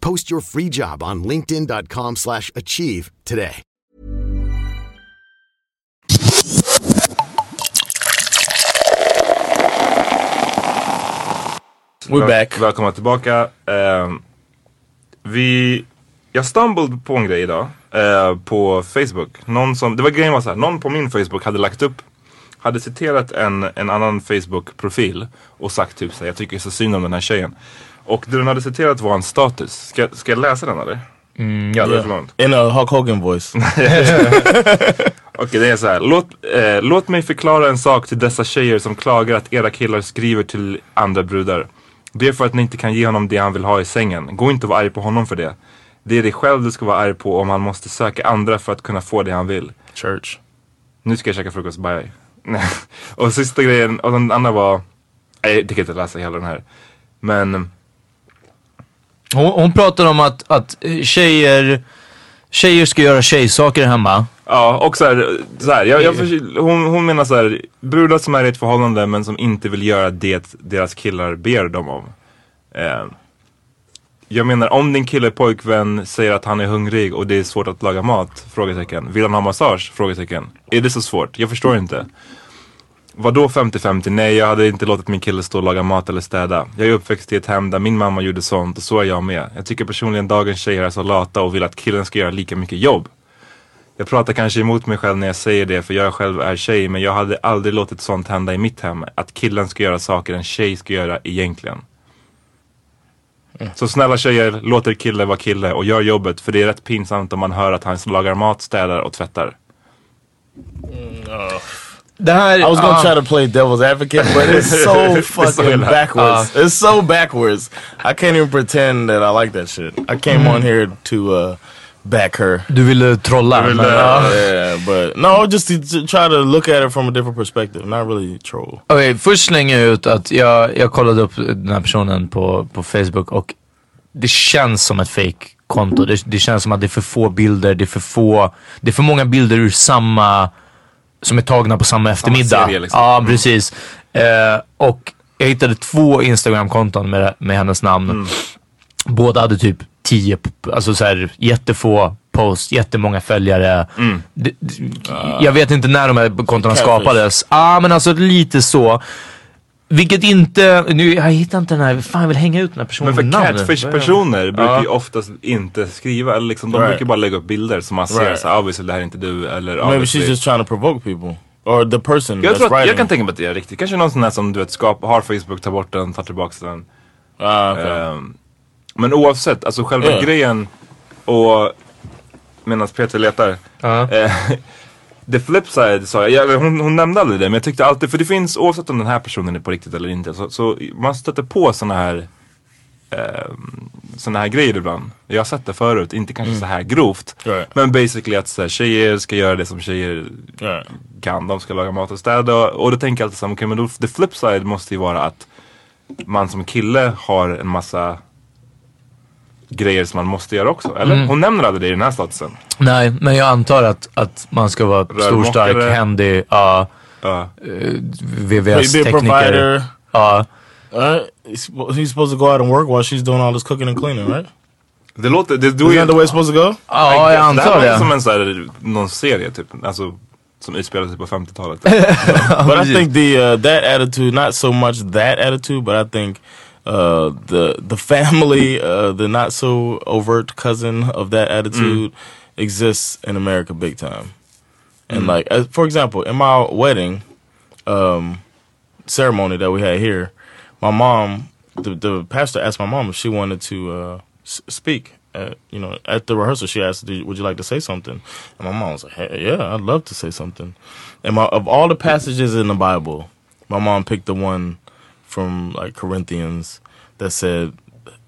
Post your free job on linkedin.com/achieve slash achieve today. We're back. Välkomna tillbaka. Ehm, vi, jag stumbled på en grej idag eh, på Facebook. Någon som, det var grejen var så här, någon på min Facebook hade lagt upp, hade citerat en, en annan Facebook-profil och sagt typ så här, jag tycker så synd om den här tjejen. Och det den hade citerat var en status. Ska, ska jag läsa den eller? Mm, ja, det. In a Hulk Hogan voice. *laughs* Okej, det är så här. Låt, eh, låt mig förklara en sak till dessa tjejer som klagar att era killar skriver till andra brudar. Det är för att ni inte kan ge honom det han vill ha i sängen. Gå inte och vara arg på honom för det. Det är dig själv du ska vara arg på om han måste söka andra för att kunna få det han vill. Church. Nu ska jag käka frukost, bye. *laughs* Och sista grejen, och den andra var, nej jag tänker inte läsa hela den här. Men hon, hon pratar om att, att tjejer, tjejer ska göra tjejsaker hemma. Ja, och så här, så här jag, jag hon, hon menar så här, brudar som är i ett förhållande men som inte vill göra det deras killar ber dem om. Eh, jag menar om din kille pojkvän säger att han är hungrig och det är svårt att laga mat? Frågetecken. Vill han ha massage? Frågetecken. Är det så svårt? Jag förstår inte. Vadå 50-50? Nej, jag hade inte låtit min kille stå och laga mat eller städa. Jag är uppväxt i ett hem där min mamma gjorde sånt och så är jag med. Jag tycker personligen dagens tjejer är så lata och vill att killen ska göra lika mycket jobb. Jag pratar kanske emot mig själv när jag säger det för jag själv är tjej men jag hade aldrig låtit sånt hända i mitt hem. Att killen ska göra saker en tjej ska göra egentligen. Så snälla tjejer, låt er kille vara kille och gör jobbet för det är rätt pinsamt om man hör att han lagar mat, städar och tvättar. Det här, I was gonna ah. try to play devil's advocate, but it's *laughs* so fucking illa. backwards. it's so backwards. I can't even pretend that I like that shit. I came on here to uh, back her. Du ville trolla. men, ja. Yeah, but no, just to, to try to look at it from a different perspective, not really troll. Okej, först slänger jag ut att jag, jag kollade upp den här personen på, på Facebook och det känns som ett fake konto det, det känns som att det är för få bilder, det är för få, det är för många bilder ur samma, som är tagna på samma eftermiddag. serie liksom. Ja, precis. Eh, och jag hittade två Instagram-konton med, med hennes namn. Båda hade typ tio, alltså så här, jättefå posts, jättemånga följare. Det, jag vet inte när de här kontona skapades. Ja, ah, men alltså lite så. Vilket inte, nu, jag hittar inte den här, fan jag vill hänga ut den här personen Men för catfish-personer brukar Ja. ju oftast inte skriva, eller liksom, de Right. brukar bara lägga upp bilder som man ser Right. såhär, obviously det här är inte du eller Maybe obviously. she's just trying to provoke people. Or the person jag, that's tror att, jag kan tänka mig att det är riktigt. Kanske någon sån här som du vet skap, har Facebook, tar bort den, tar tillbaka den. Ah, okay. Ehm, men oavsett, alltså själva Ja. grejen och medan Peter letar. eh, the flip side sa jag, hon, hon nämnde aldrig det men jag tyckte alltid, för det finns oavsett om den här personen är på riktigt eller inte, så, så man stöter på såna här ehm, såna här grejer ibland. Jag har sett det förut, inte kanske så här grovt. Right. Men basically att så här, tjejer ska göra det som tjejer Right. kan. De ska laga mat och städa. Och, och då tänker jag alltid så här, okej men då, the flip side måste ju vara att man som kille har en massa grejer som man måste göra också. Eller? Mm. Hon nämner aldrig det i den här statusen. Nej, men jag antar att, att man ska vara stor, stark, händig, ja. Be a VVS-tekniker. provider. Ja. He's, suppo- he's supposed to go out and work while she's doing all this cooking and cleaning, right? Det låter, det, då Isn't that the way it's supposed to go? Ja, jag det här antar låter det. som en så här, någon serie typ. Alltså, som utspelar sig på 50-talet. *laughs* but I think the uh, that attitude, not so much that attitude, but I think uh, the the family, uh, the not so overt cousin of that attitude exists in America big time. And like, as, for example, in my wedding um, ceremony that we had here, my mom, the, the pastor asked my mom if she wanted to uh, s- speak. At, you know, at the rehearsal, she asked, "Would you like to say something?" And my mom was like, hey, "Yeah, I'd love to say something." And my, of all the passages in the Bible, my mom picked the one from like Corinthians that said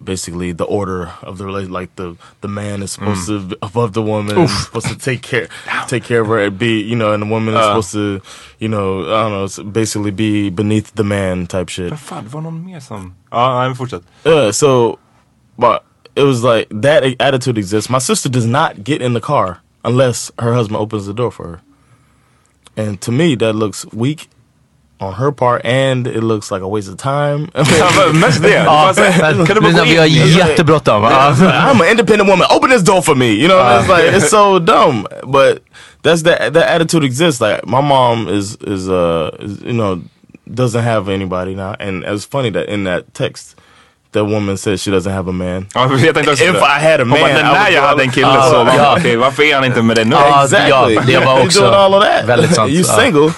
basically the order of the relation like the the man is supposed to above the woman and supposed to take *laughs* care take care of her and be you know and the woman is Uh. supposed to you know I don't know basically be beneath the man type shit. Men fan, det var någon mer som... Ja, nej men fortsätt. uh, so but it was like that attitude exists. My sister does not get in the car unless her husband opens the door for her. And to me that looks weak on her part and it looks like a waste of time Ja, men mest det. det var så här, kan du bara Lyssna, gå vi har jättebråttom. I'm an independent woman. Open this door for me. You know, it's like it's so *laughs* dumb. But that's that that attitude exists. Like my mom is is uh is, you know doesn't have anybody now, and it's funny that in that text. That woman says she doesn't have a man. Ja, för jag tänkte också If det. I had a Hon man, bara, I när would jag go- hade en kille Ah, så var ja. man, varför är han inte med dig nu? Ja, exactly. ja, det var You're doing all of that. väldigt sant. *laughs* You Ja. single.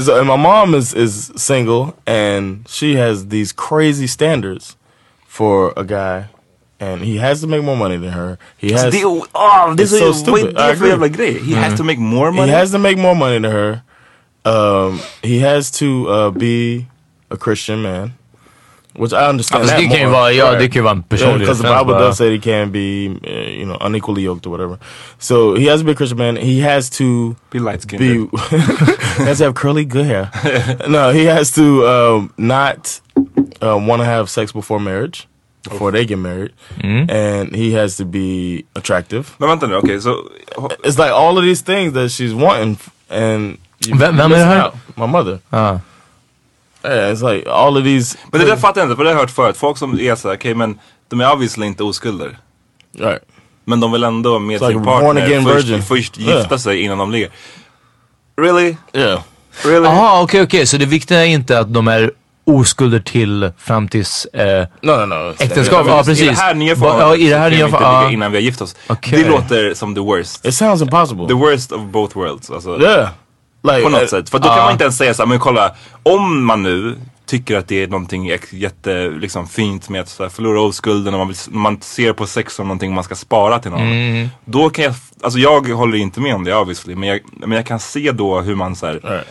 *laughs* *laughs* so, and my mom is is single, and she has these crazy standards for a guy and he has to make more money than her. He has. det är o- ah, det är så- so stupid. det I för agree. jävla grej? He has to make more money? He has to make more money than her. Um, he has to uh, be a Christian man. Which I understand Alltså, that det kan ju more. vara- ja, det kan ju vara en personlig Because the Bible does say he can be, uh, you know, unequally yoked or whatever. So he has to be a Christian man. He has to Be light skinned. be *laughs* he has to have curly good hair. *laughs* no, he has to um, not uh, want to have sex before marriage, before they get married, and he has to be attractive. Men vänta nu, okej så... It's like all of these things that she's wanting, and you Vem- vem är det här? out. My mother. Ah. Yeah, it's like all of these. Men det där fattar jag inte, för det har jag hört förut. Folk som är såhär, okej men de är obviously inte oskulder. Right. Men de vill ändå med It's sin partner först, Yeah. gifta sig innan de ligger. Really? Yeah. Really? Jaha, okej okej. Så det viktiga är inte att de är oskulder till fram tills eh, No, no, no. äktenskap? Ja, I precis. det här nya förhållandet ja, i det här kan nya vi inte ligga innan vi har gift oss. Okej. Det låter som the worst. It sounds impossible. The worst of both worlds. Alltså, yeah. Like på något uh, sätt. För då kan man inte ens säga så här, men kolla, om man nu tycker att det är någonting jätte liksom, fint med att så här, förlora oskulden och man, vill, man ser på sex som någonting man ska spara till någon. Mm. Då kan jag, alltså jag håller inte med om det obviously, men jag, men jag kan se då hur man så här,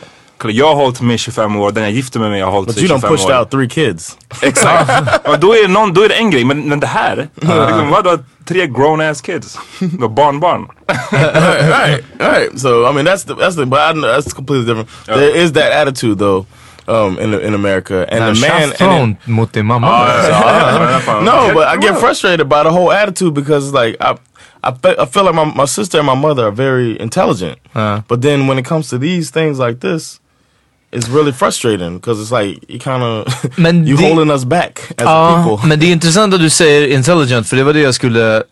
jag har hållit i 25 år, den jag gifte mig med har hållit But sig i you 25 don't pushed år. out three kids. Exakt. *laughs* ja, då, är någon, då är det en grej, men, men det här, liksom, vadå tre grown ass kids? Du har barnbarn. right, right, right. So I mean, that's the that's the but I, know that's completely different. There is that attitude though, um, in in America, and Nej, the man. And Chaffron mot din mamma. it- *laughs* no, but I get frustrated by the whole attitude because like I. I, fe- I feel like my, my sister and my mother are very intelligent, but then when it comes to these things like this, it's really frustrating because it's like you kind of *laughs* you det- holding us back as Ja, people. men det är intressant att du säger intelligent för det var det jag skulle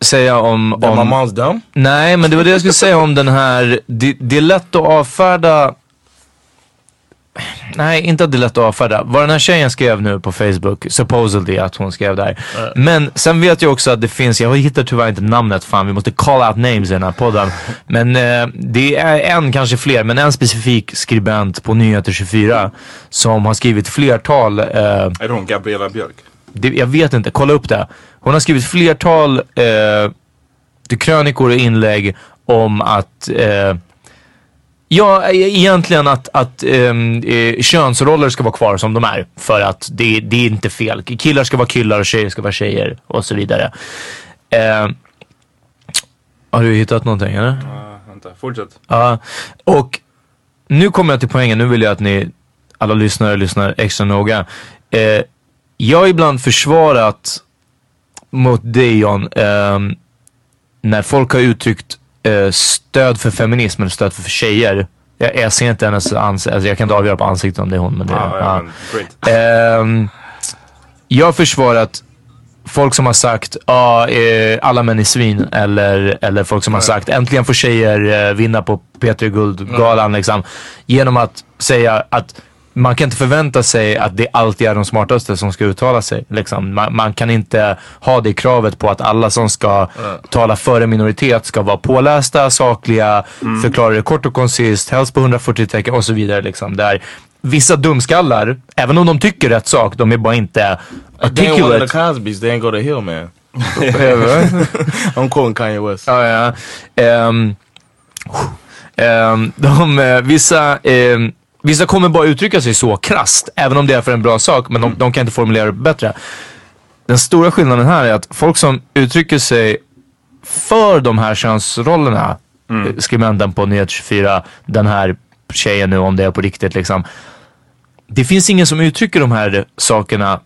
säga om... That om my mom's dumb? Nej, men det var det jag skulle säga om den här, det, det är lätt att avfärda Nej, inte att det är lätt att avfärda. Vad den här tjejen skrev nu på Facebook, supposedly att hon skrev där. Men sen vet jag också att det finns, jag hittar tyvärr inte namnet, fan vi måste call out names i den här podden. Men eh, det är en, kanske fler, men en specifik skribent på Nyheter 24 som har skrivit flertal eh, Är det hon Gabriella Björk? det, jag vet inte, kolla upp det. Hon har skrivit flertal eh, krönikor och inlägg om att eh, Ja, e- egentligen att, att eh, könsroller ska vara kvar som de är. För att det, det är inte fel. Killar ska vara killar och tjejer ska vara tjejer och så vidare. Eh, har du hittat någonting eller? Ja, vänta, fortsätt. Ja, och nu kommer jag till poängen. Nu vill jag att ni, alla lyssnare, lyssnar extra noga. Eh, jag har ibland försvarat mot dig John, ehm, när folk har uttryckt eh, stöd för feminism eller stöd för tjejer. Jag, jag ser inte hennes ansikte, alltså jag kan inte avgöra på ansiktet om det är hon. Men det, Ja, ja, great. Ehm, jag har försvarat folk som har sagt ah, eh, alla män är svin eller, eller folk som har sagt äntligen får tjejer eh, vinna på P3 Guldgalan liksom. Genom att säga att man kan inte förvänta sig att det alltid är de smartaste som ska uttala sig. Liksom. Man, man kan inte ha det kravet på att alla som ska tala för en minoritet ska vara pålästa, sakliga, förklara det kort och koncist, helst på 140 tecken och så vidare. Liksom. Där vissa dumskallar, även om de tycker rätt sak, de är bara inte They ain't one of the articulate. Cosbys. They ain't go to Hill, man. I'm quoting Kanye West. Ja, ja. Ehm, ehm, de, eh, vissa, ehm, vissa kommer bara uttrycka sig så krasst, även om det är för en bra sak, men de, de kan inte formulera det bättre. Den stora skillnaden här är att folk som uttrycker sig för de här könsrollerna, mm. skribenten på Nyhet 24, den här tjejen nu om det är på riktigt liksom. Det finns ingen som uttrycker de här sakerna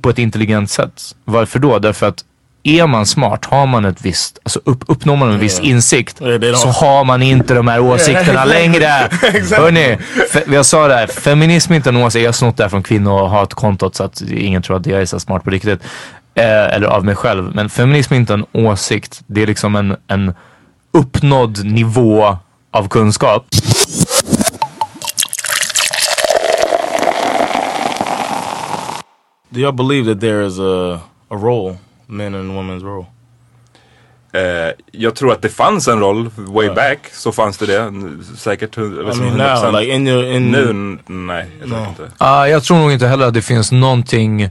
på ett intelligent sätt. Varför då? Därför att är man smart, har man ett visst, alltså upp, uppnår man en viss insikt så har man inte de här åsikterna längre. *laughs* Hörni, fe, jag sa det här, feminism är inte en åsikt. Jag har snott det här från kvinnohatkontot så att ingen tror att jag är så smart på riktigt. Eh, eller av mig själv. Men feminism är inte en åsikt. Det är liksom en, en uppnådd nivå av kunskap. Do y'all believe that there is a a role, men and women's role? Eh, jag tror att det fanns en roll way back, så fanns det det. Säkert I liksom mean 100%. now, like in your in Nu, nej, jag tror No. inte. Ah, jag tror nog inte heller att det finns någonting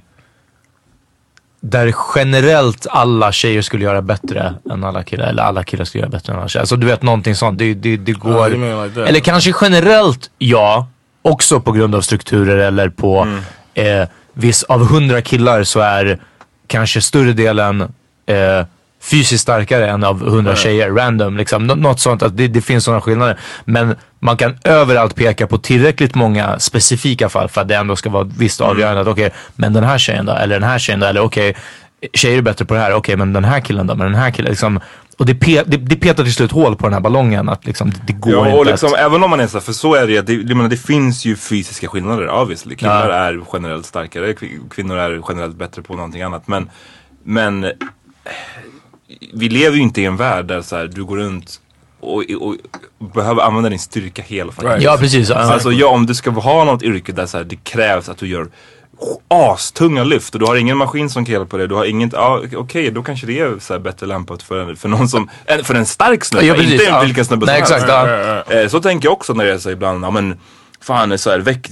där generellt alla tjejer skulle göra bättre än alla killar. Eller alla killar skulle göra bättre än alla tjejer. Alltså du vet någonting sånt. Det, det, det går... mean like eller kanske generellt ja. Också på grund av strukturer eller på Mm. eh, viss, av hundra killar så är kanske större delen eh, fysiskt starkare än av hundra tjejer. Random liksom. Nå- något sånt. Att det, det finns sådana skillnader. Men man kan överallt peka på tillräckligt många specifika fall för att det ändå ska vara visst avgörande. Att okej, men den här tjejen då? Eller den här tjejen då? Eller okej, tjejer är bättre på det här. Okej, men den här killen då? Men den här killen liksom. Och det, pe det, det petar till slut hål på den här ballongen. Att liksom, det, det går Ja, inte och liksom, att... även om man är så, för så är det ju, det, menar, det finns ju fysiska skillnader obviously. Killar Ja. är generellt starkare, kvi- kvinnor är generellt bättre på någonting annat. Men, men vi lever ju inte i en värld där så här, du går runt och, och, och behöver använda din styrka hela fucking Right. Ja, precis. Alltså ja, om du ska ha något yrke där så här, det krävs att du gör astunga lyft och du har ingen maskin som kan hjälpa dig. Du har inget, ja okej då kanske det är så här bättre lämpat för, för någon som, en- för en stark snubbe, Ja, inte Ja. vilken snubbe som helst. ja. Eh, Så tänker jag också när det är så ibland, ja men Fan, så här, väck,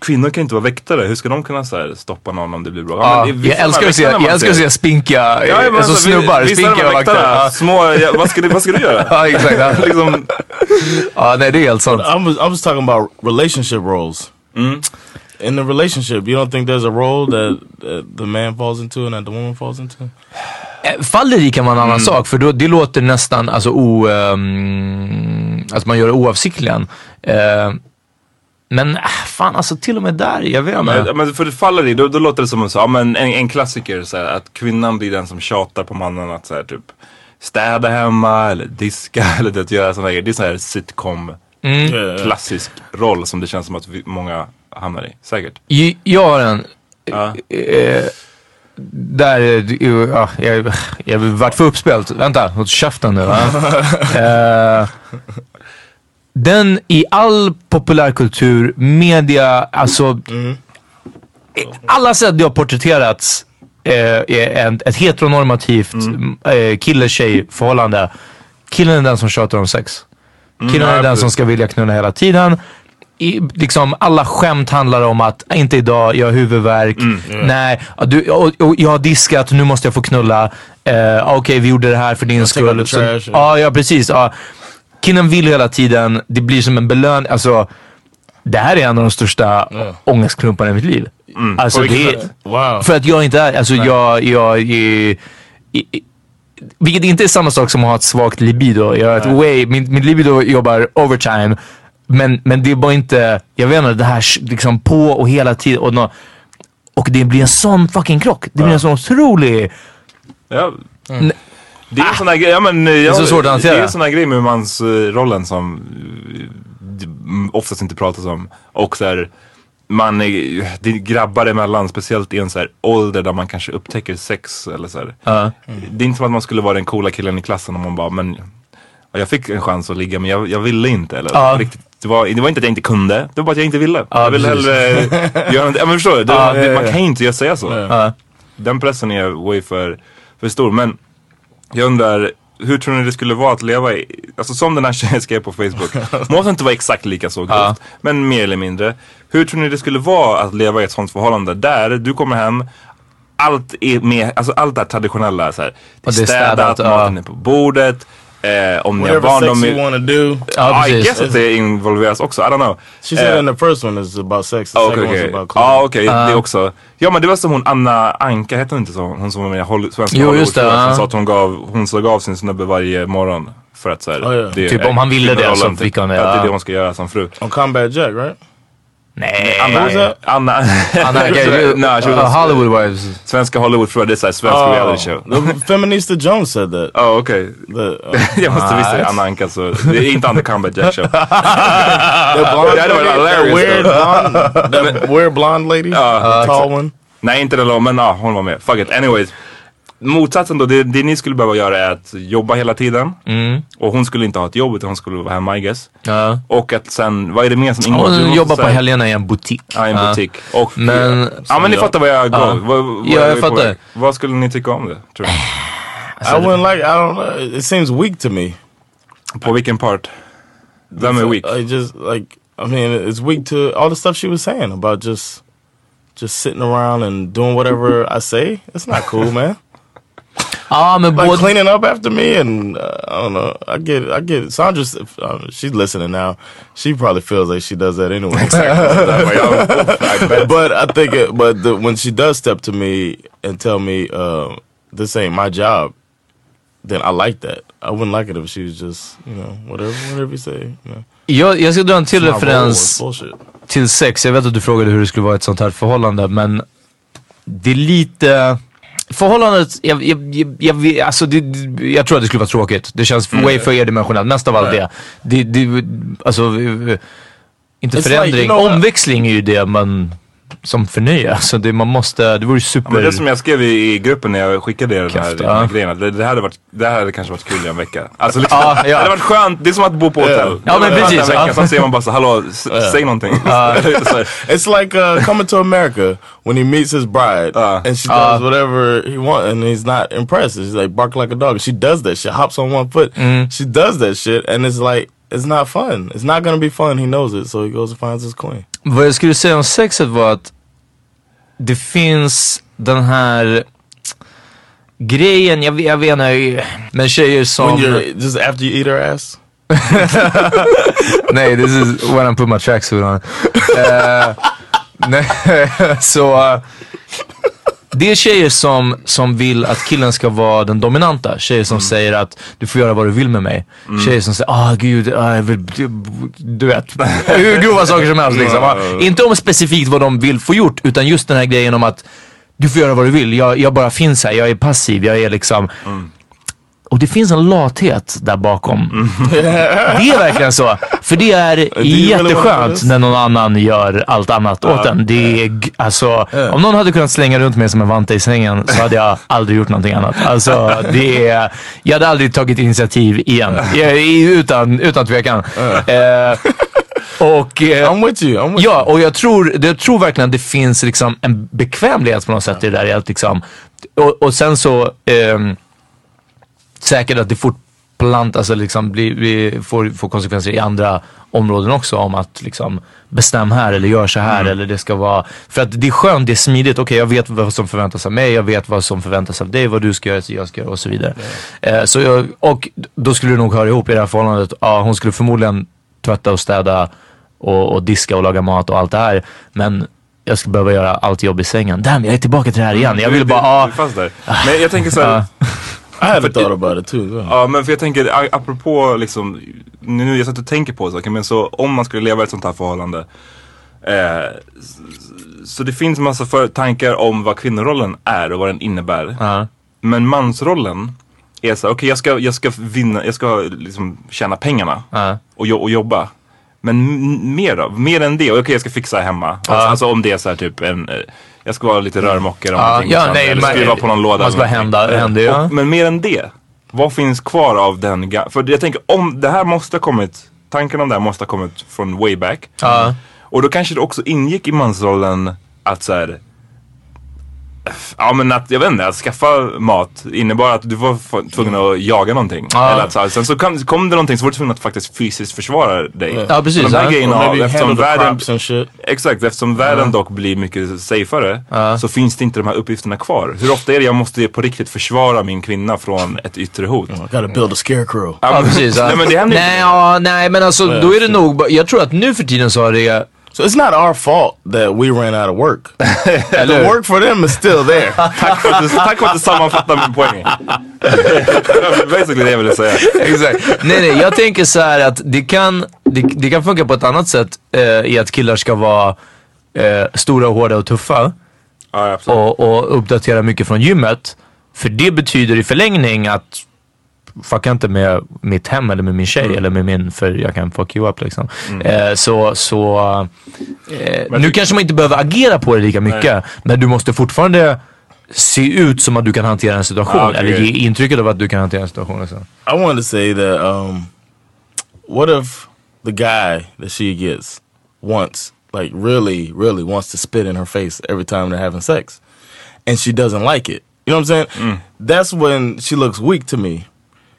kvinnor kan inte vara väktare. Hur ska de kunna så här, stoppa någon om det blir bra? Ja, men det jag älskar att se, jag älskar att se spinkiga, Ja, men alltså, vi- snubbar, spinkiga Ja. Små, ja, vad, ska du, vad ska du göra? *laughs* Ja, exakt. Ja. *laughs* liksom, ja, nej det är helt sant. I was I was talking about relationship roles. In the relationship, you don't think there's a role that, that the man falls into and that the woman falls into? Eh, Faller i kan vara en annan sak för då, det låter nästan alltså, o, ehm, att man gör det oavsiktligen. Eh, men äh, fan alltså till och med där, jag vet inte. men, men för det faller i, då, då låter det som en, så, ja, men en, en klassiker så här, att kvinnan blir den som tjatar på mannen att så här, typ städa hemma eller diska *laughs* eller det, göra sådana grejer. Det är sån här sitcom Mm. klassisk roll som det känns som att vi, många hamnar i. Säkert. Jag har en, Ja. eh, där, eh, ja, jag, jag vart för uppspelt. Vänta, håll käften nu va. *laughs* eh, den i all populärkultur, media, alltså i alla sätt det har porträtterats eh, är en, ett heteronormativt eh, kille-tjej förhållande. Killen är den som tjatar om sex. Killen är den som ska vilja knulla hela tiden. I, liksom, alla skämt handlar om att inte idag, jag har huvudvärk. Nej, ja, du, och, och, jag har diskat, nu måste jag få knulla. Eh, Okej, vi gjorde det här för din skull. Så- trash. Ja, ja precis. Ja. Killen vill hela tiden, det blir som en belöning. Alltså, det här är en av de största ångestklumparna i mitt liv. Alltså, På vilket det? Wow. för att jag inte är, alltså jag, jag, jag, i- i- vilket inte är samma sak som att ha ett svagt libido. Jag har ett way, min, min libido jobbar overtime. Men, men det är bara inte, jag vet inte, det här liksom på och hela tiden. Och, nå- och det blir en sån fucking krock. Det blir en sån otrolig... Ja. Det är en sån här grej, ja, men, är ja, så svårt att hantera. Det är en sån här grej med mansrollen som eh, oftast inte pratas om. Och så här, man är, det är grabbar emellan, speciellt i en så här ålder där man kanske upptäcker sex eller så här. Ja. Det är inte som att man skulle vara den coola killen i klassen om man bara, men ja, jag fick en chans att ligga men jag, jag ville inte. Eller, Ja. riktigt, det, var, det var inte att jag inte kunde, det var bara att jag inte ville. Ja, jag ville hellre *laughs* göra något, ja men förstår du? Det, Ja, det, man kan ju inte säga så. Den pressen är way för, för stor. Men jag undrar, hur tror ni det skulle vara att leva i, alltså som den här tjejen skrev på Facebook. *laughs* Måste inte vara exakt lika så grovt, men mer eller mindre. Hur tror ni det skulle vara att leva i ett sånt förhållande där du kommer hem, allt är med, alltså allt det här traditionella så här. Det är städat, maten är på bordet. Eh, om ni har Whatever barn, sex de you to do. Ja, I precis. guess att det involveras också, I don't know. She said Eh, in the first one is about sex. The Ah, second Okej, one's about Ja, clothing. okej. Det också. Ja, men det var som hon Anna Anka, hette hon inte så? Hon som var med i Holly- svenska Jo, just det, ja. Som sa att hon, gav, hon såg av sin snubbe varje morgon. För att så här, Oh, det Typ är om han ville det så fick han det, Att det är det hon ska göra som fru. On Combat Jack, right? Nej. Anna? Anna, Anna, *laughs* Nej, she uh, was- Hollywood Wives. Svenska Hollywoodfruar, det är såhär svensk reality show. Oh, the Feminista Jones said that. Ja, okej. The, uh, *laughs* Jag måste visst säga Anna Anka så, det är inte Anna Combat Jack show. *laughs* the blonde Det hade varit hilarious, weird blonde, that weird blonde lady, Ja, the tall one. Nej, inte den lång, men ja, hon var med. Fuck it. Anyways. Motsatsen då, det, det ni skulle behöva göra är att jobba hela tiden. Och hon skulle inte ha ett jobb utan hon skulle vara hemma I guess. Ja. Och att sen, vad är det mer som ingår? Hon jobbar på helgerna i en butik. Ja, i en butik. Och, Men- ja men ni Ja. fattar vad jag går. Ja. Vad, vad Ja, jag fattar. Vad skulle ni tycka om det? Tror du? I wouldn't like. I don't know. It seems weak to me. På vilken part? Vem är weak? I just like. I mean, it's weak to all the stuff she was saying about just just sitting around and doing whatever I say, it's not cool, man. Ja, men like både... cleaning up after me and uh, I don't know. I get, I get. Sandra's, um, she's listening now. She probably feels like she does that anyway. *laughs* but I think, it, but the, when she does step to me and tell me uh, this ain't my job, then I like that. I wouldn't like it if she was just, you know, whatever, whatever you say. You know. Jag, jag ska dra en till It's referens till sex. Jag vet att du frågade hur det skulle vara i ett sånt här förhållande, men det är lite... Förhållandet, jag, jag, jag, jag, alltså det, jag tror att det skulle vara tråkigt. Det känns Mm. way för endimensionellt, mest av allt det. det, det alltså, eh, inte It's förändring, like, you know omväxling är ju det man som förnyar. Så det, man måste, det vore super... Ja, men det som jag skrev i, i gruppen när jag skickade er den här, Kast, den här ja. grejen. Det, det, hade varit, det här hade kanske varit kul i en vecka. Alltså liksom, Ja, ja. Det hade varit skönt. Det är som att bo på hotell. Ja, men precis, vecka, ja. Sen ser man bara så, hallå, säg någonting. *laughs* *laughs* It's like uh, coming to America when he meets his bride and she does whatever he wants and he's not impressed. She's like bark like a dog. She does that shit, hops on one foot. She does that shit and it's like it's not fun. It's not gonna be fun. He knows it, so he goes and finds his queen. Vad jag skulle säga om sexet var att det finns den här grejen, jag, jag vet inte, men tjejer som... When you're just after you eat her ass. *laughs* nej, this is when I put my tracksuit on. *laughs* Eh, nej, *laughs* så... eh, det är tjejer som, som vill att killen ska vara den dominanta. Tjejer som säger att du får göra vad du vill med mig. Tjejer som säger, ah gud, ah, jag vill, du, du vet. *laughs* Hur grova saker som helst liksom. Ah, Inte om specifikt vad de vill få gjort, utan just den här grejen om att du får göra vad du vill. Jag, jag bara finns här, jag är passiv, jag är liksom... Och det finns en lathet där bakom. Det är verkligen så. För det är jätteskönt när någon annan gör allt annat åt en. Det är, alltså, om någon hade kunnat slänga runt mig som en vante i sängen så hade jag *laughs* aldrig gjort någonting annat. Alltså, det är, jag hade aldrig tagit initiativ igen. Utan, utan tvekan. Eh, och, eh, *laughs* I'm with you. I'm with ja, och jag tror, jag tror verkligen att det finns liksom en bekvämlighet på något sätt i det där. Att liksom, och, och sen så ehm, säkert att det fortplantas eller liksom blir, får, får konsekvenser i andra områden också om att liksom bestäm här eller gör så här eller det ska vara. För att det är skönt, det är smidigt. Okej, jag vet vad som förväntas av mig, jag vet vad som förväntas av dig, vad du ska göra, så jag ska göra och så vidare. Eh, så jag, och då skulle det nog höra ihop i det här förhållandet. Ja, hon skulle förmodligen tvätta och städa och, och diska och laga mat och allt det här. Men jag skulle behöva göra allt jobb i sängen. Damn, jag är tillbaka till det här igen. Jag vill bara, där. Men jag tänker så här. *laughs* I haven't thought about it too. Ja men för jag tänker apropå liksom, nu jag satt och tänker på saker men så om man skulle leva i ett sånt här förhållande. Eh, så det finns massa för, tankar om vad kvinnorollen är och vad den innebär. Ja. Men mansrollen är så okej jag, ska, jag ska vinna, jag ska liksom tjäna pengarna Ja. och, jo, och jobba. Men mer då? Mer än det? Okej jag ska fixa hemma. Alltså, alltså om det är så här typ en, eh, jag ska vara lite rörmokare om Ja, ja, nej, eller skruva på någon låda. eller bara hända- hända, ja. Och- Men mer än det, vad finns kvar av den För jag tänker om det här måste ha kommit, tanken om det här måste ha kommit från way back. Ja. Och då kanske det också ingick i mansrollen att så här. Ja men att, jag vet inte, att skaffa mat innebar att du var tvungen att jaga någonting. Ja. Eller att, så sen så kom, kom det någonting så var du tvungen att faktiskt fysiskt försvara dig. Ja, precis, de här ja. grejerna, eftersom världen, exakt, eftersom världen dock blir mycket safeare Ja. så finns det inte de här uppgifterna kvar. Hur ofta är det jag måste på riktigt försvara min kvinna från ett yttre hot? I gotta build a scarecrow. Ja, precis. Ja. Nej men det händer nej, inte. ja, nej, men alltså då är det nog, jag tror att nu för tiden så har det, So it's not our fault that we ran out of work. *laughs* the work for them is still there. Tack för att du, tack för att du sammanfattar min poäng. Basically det jag ville säga. Exakt. Nej, nej, jag tänker så här att det kan, det, det kan funka på ett annat sätt eh, i att killar ska vara eh, stora, hårda och tuffa Ja, och, och uppdatera mycket från gymmet. För det betyder i förlängning att fucka inte med mitt hem eller med min tjej eller med min, för jag kan fuck you up liksom. Eh, så, så eh, nu kanske man inte behöver agera på det lika mycket, men du måste fortfarande se ut som att du kan hantera en situation Ah, okej. eller ge intrycket av att du kan hantera en situation. Liksom. I wanted to say that um, what if the guy that she gets wants, like really, really wants to spit in her face every time they're having sex, and she doesn't like it? You know what I'm saying? That's when she looks weak to me.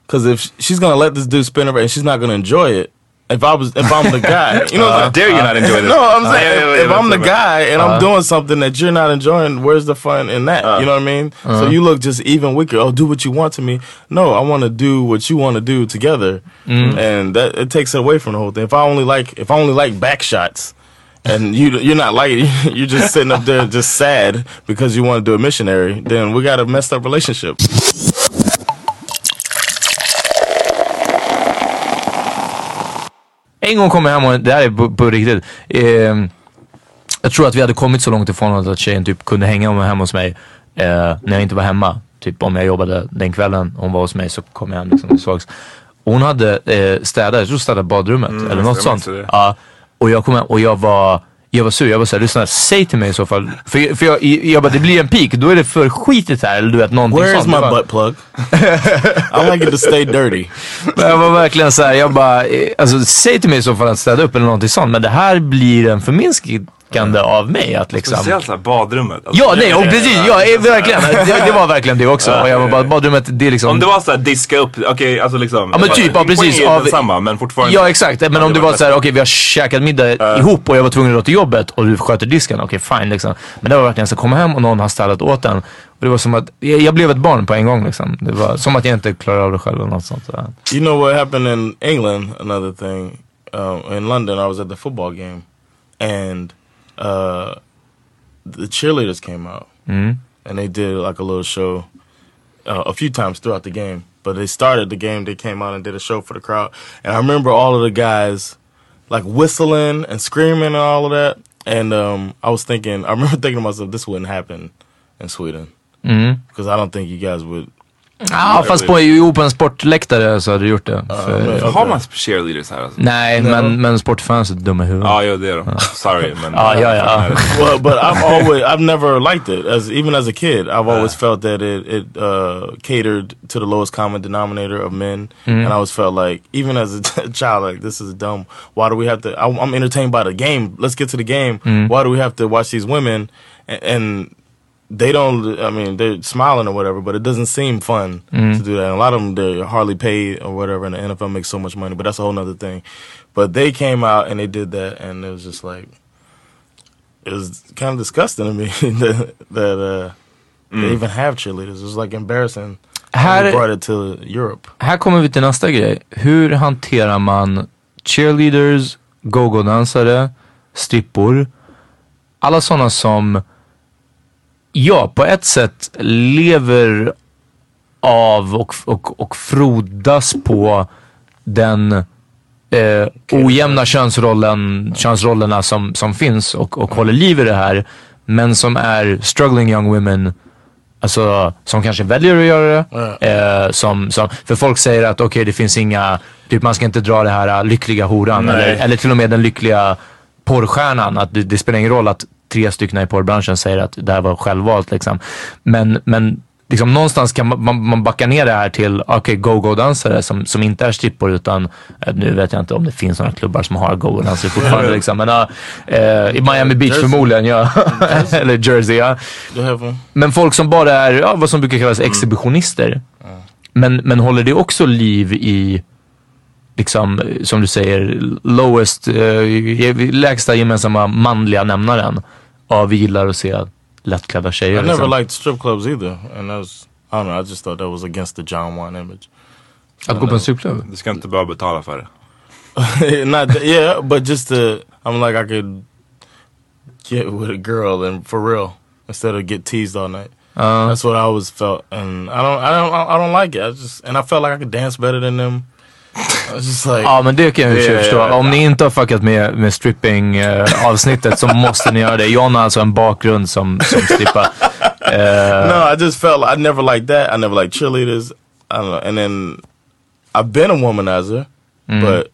Because if she's gonna let this dude spin her, and she's not gonna enjoy it, If I was, if I'm the guy, you know, Uh, dare you not enjoy *laughs* this? No, I'm Uh, saying yeah, yeah, if, yeah, if I'm the that's guy and Uh. I'm doing something that you're not enjoying, where's the fun in that? you know what I mean? So you look just even weaker. Oh, do what you want to me. No, I want to do what you want to do together, Mm. and that it takes it away from the whole thing. If I only like, if I only like back shots. And you you're not like it. *laughs* you're just sitting up there just sad because you want to do a missionary. Then we got a messed up relationship. En gång kom jag hem och det här är på, riktigt. Eh, jag tror att vi hade kommit så långt ifrån att tjejen typ kunde hänga med hemma hos mig eh, när jag inte var hemma. Typ om jag jobbade den kvällen hon var hos mig så kom jag hem liksom. Och hon hade eh, städat, jag tror städat badrummet Mm, eller något sånt. Ja, och jag kom hem och jag var jag var sur, jag var såhär, lyssna, säg till mig i så fall. För, för jag, jag bara, det blir en peak, då är det för skitigt här, eller du vet någonting Where is sånt. my Jag bara- butt plug? *laughs* I like it to stay dirty. Men jag var verkligen såhär, jag bara, eh, alltså säg till mig i så fall att städa upp eller någonting sånt. Men det här blir en förminskande av mig att liksom. Speciellt såhär badrummet. Alltså, Ja, nej, och precis, ja, eh, verkligen. Det, det var verkligen det också. Ja, Och jag var ja, bara, ja. badrummet, det är liksom. Om det var såhär diska upp, okej alltså liksom. Ja men typ, ja precis. Av, densamma men fortfarande. ja exakt, men om det var såhär, okej vi har käkat middag ihop och jag var tvungen att gå till jobbet och du sköter disken, okej fine liksom. Men det var verkligen så, komma hem och någon har städat åt den. Och det var som att, jag, jag blev ett barn på en gång liksom. Det var som att jag inte klarar av det själv eller något sånt. Så. You know what happened in England? Another thing. Um, in London, I was at the football game, and uh, the cheerleaders came out, Mm. and they did like a little show uh, a few times throughout the game. But they started the game. They came out and did a show for the crowd, and I remember all of the guys like whistling and screaming and all of that. And um, I was thinking, *laughs* I remember thinking to myself, this wouldn't happen in Sweden Mm. because I don't think you guys would. Ja, fast på, jo, på en sportläktare så hade du gjort det. För, Har man cheerleaders här alltså? nej, men, men sportfans är dumma i huvudet. Ja, jo det är de. Sorry men. Ja, ja, ja. well, but I've always I've never liked it as even as a kid. I've always felt that it it uh, catered to the lowest common denominator of men, Mhm. and I always felt like even as a *laughs* child, like this is dumb. Why do we have to? I'm entertained by the game. Let's get to the game. Mhm. Why do we have to watch these women and? They don't. I mean, they're smiling or whatever, but it doesn't seem fun Mhm. to do that. And a lot of them, they're hardly paid or whatever, and the NFL makes so much money. But that's a whole nother thing. But they came out and they did that, and it was just like it was kind of disgusting to me *laughs* that, that uh, they even have cheerleaders. It was like embarrassing. Här- They brought it to Europe. Här kommer vi till nästa grej. Hur hanterar man cheerleaders, go-go-dansare, strippor, alla sådana som, ja, på ett sätt lever av och, och, och frodas på den eh, ojämna könsrollen, könsrollerna som, som finns och, och håller liv i det här. Men som är struggling young women Alltså som kanske väljer att göra det. Eh, som, som, för folk säger att okej det finns inga, typ man ska inte dra det här äh, lyckliga horan. Eller, eller till och med den lyckliga porrstjärnan. Att det, det spelar ingen roll att tre stycken i porrbranschen säger att det här var självvalt. Liksom. Men, men liksom, någonstans kan man, man, man backa ner det här till okej go-go-dansare som, som inte är strippor utan, eh, nu vet jag inte om det finns några klubbar som har go-go-dansare *laughs* fortfarande. liksom. Men ja, eh, i Miami Beach Jersey. förmodligen, ja. *laughs* eller Jersey, ja. Men folk som bara är, ja, vad som brukar kallas exhibitionister. Men, men håller det också liv i, liksom, som du säger, lowest, eh, lägsta gemensamma manliga nämnaren. Ja, vi gillar att se lättklädda tjejer. I never liksom. liked strip clubs either, and that was I don't know. I just thought that was against the John Wayne image. Att gå på en strippklubb? Du ska inte behöva betala för det. *laughs* Not that, yeah, but just to I'm like I could get with a girl and for real instead of get teased all night. Uh, That's what I always felt, and I don't, I don't, I don't like it. I just and I felt like I could dance better than them. Like, Ja men det kan jag Yeah, förstå. yeah, Om ni inte har fuckat med, med stripping eh, avsnittet så måste ni göra det. John har alltså en bakgrund som, som strippa. *laughs* Eh, no, I just felt I never liked that. I never liked cheerleaders. I don't know. And then I've been a womanizer, Mm. but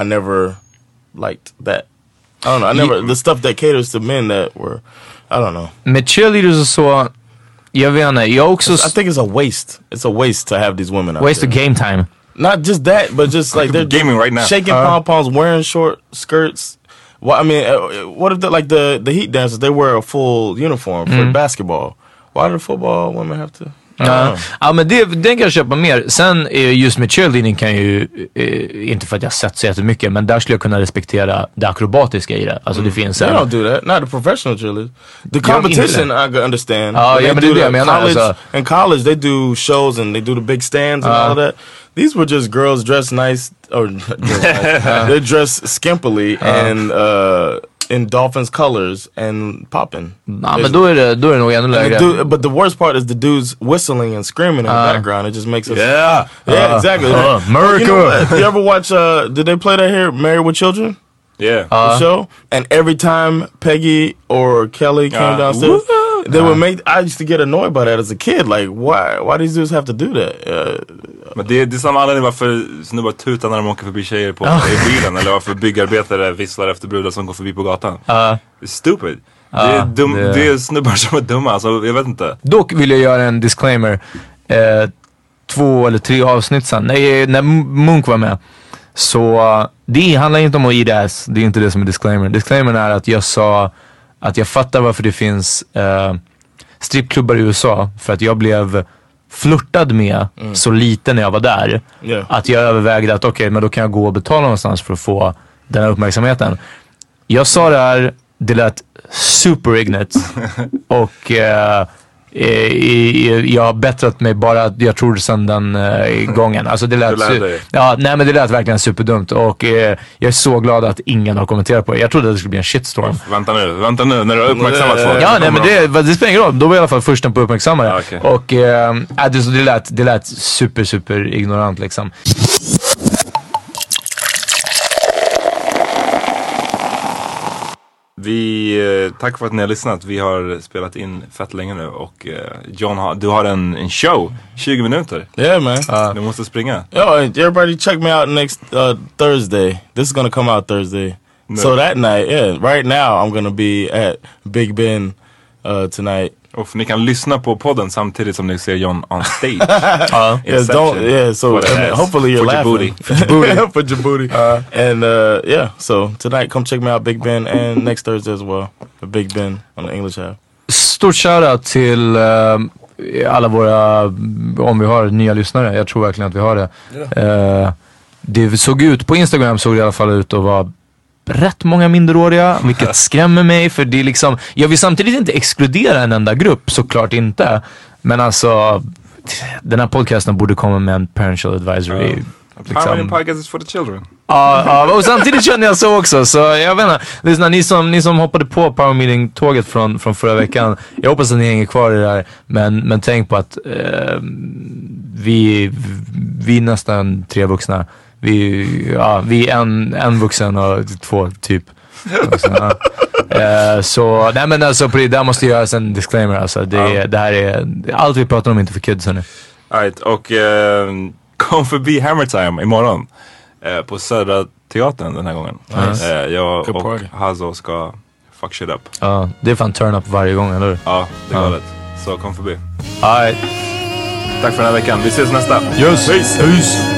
I never liked that. I don't know. I never the stuff that caters to men that were. I don't know. Med cheerleaders och så, jag vet inte, jag också... I think it's a waste. It's a waste to have these women out Waste there. of game time. Not just that, but just like they're Gaming right now. shaking Uh. pom poms, wearing short skirts. Well, I mean, uh, what if the, like the the heat dancers? They wear a full uniform for Mm. basketball. Why do football women have to? Ja, ja men det, den kan jag köpa mer. Sen just med cheerleading kan jag ju, eh, inte för att jag sett så jättemycket, men där skulle jag kunna respektera det akrobatiska i det. Alltså det finns They en... don't do that. Not the professional cheerleaders. The Gör de inte competition? I could understand. Ja, When ja, they men det är do det the jag menar, College, alltså. In college they do shows and they do the big stands and Ja. all that. These were just girls dressed nice or *laughs* dressed nice. *laughs* They're dressed skimpily and uh, in dolphins colors and popping. Ja, men då är det, då är det nog ännu And lägre. dude, but the worst part is the dudes whistling and screaming in the Uh. background. It just makes us Yeah. yeah, Uh, exactly. uh, America. You, know you ever watch? Uh, did they play that here? Married with Children. Yeah. the show. And every time Peggy or Kelly came Uh, downstairs! They would make. I used to get annoyed by that as a kid. Like, why? Why these dudes have to do that? Uh, Men det, det är samma anledning varför snubbar tutar när de åker förbi tjejer på, i bilen. Eller varför byggarbetare visslar efter brudar som går förbi på gatan. Är stupid. det, är dum, det- det... är snubbar som är dumma. Alltså, jag vet inte. Dock vill jag göra en disclaimer. Eh, två eller tre avsnitt sen, nej, när Munk var med. Så eh, det handlar inte om att eat ass. Det är inte det som är disclaimer. Disclaimern är att jag sa att jag fattar varför det finns eh, strippklubbar i USA. För att jag blev flörtad med så lite när jag var där. Yeah. Att jag övervägde att okej, men då kan jag gå och betala någonstans för att få den här uppmärksamheten. Jag sa det här, det lät super ignorant. *laughs* och eh, jag har bättrat mig bara, jag tror sen den eh, gången. Alltså det lät, Du ja, nej men det lät verkligen superdumt och eh, jag är så glad att ingen har kommenterat på det. Jag trodde att det skulle bli en shitstorm. Vänta nu, vänta nu. När du har uppmärksammat folk. Ja, nej men det, det spelar ingen roll. Då var jag i alla fall försten på att uppmärksamma det. Ja, okej. Och eh, äh, det, det, lät, det lät super, super ignorant liksom. Vi, eh, tack för att ni har lyssnat. Vi har spelat in fett länge nu och eh, John, har, du har en, en show, 20 minuter. yeah, man. Du måste springa. Yo, everybody, check me out next uh, Thursday. This is gonna come out Thursday. So that night, yeah, right now I'm gonna be at Big Ben uh, tonight. Och ni kan lyssna på podden samtidigt som ni ser John on stage. *laughs* Ja. Yes, don't. Yeah, so ass. hopefully you're For laughing. Djibouti. *laughs* for Djibouti. and uh, yeah, so tonight come check me out Big Ben and next Thursday as well. The Big Ben on the English half. Stort shoutout till eh, alla våra, om vi har nya lyssnare. Jag tror verkligen att vi har det. Eh, det såg ut, på Instagram såg det i alla fall ut att vara rätt många minderåriga, *laughs* vilket skrämmer mig för det är liksom, jag vill samtidigt inte exkludera en enda grupp, såklart inte. Men alltså, den här podcasten borde komma med en parental advisory. How many podcasts is for the children? Ja, ja, och samtidigt känner jag så också. Så jag vet inte. Lyssna, ni som, ni som hoppade på Power Meeting-tåget från, från förra veckan. Jag hoppas att ni hänger kvar i det där. Men, men tänk på att eh, vi, vi är nästan tre vuxna. Vi, ja, vi är en, en vuxen och två typ. vuxna, ja. *laughs* Eh, så nej men alltså på det där måste göras en disclaimer alltså. Det, det här är, allt vi pratar om är inte för kids hörni. Alright, och eh, kom förbi Hammer Time imorgon. Eh, på Södra Teatern den här gången. Nice. Eh, jag och. Hazo ska fuck shit up. Ja, det är fan turn up varje gång, eller hur? Ja, det är Ja. galet. Så kom förbi. Alright. Tack för den här veckan. Vi ses nästa. Yes. Peace. Peace.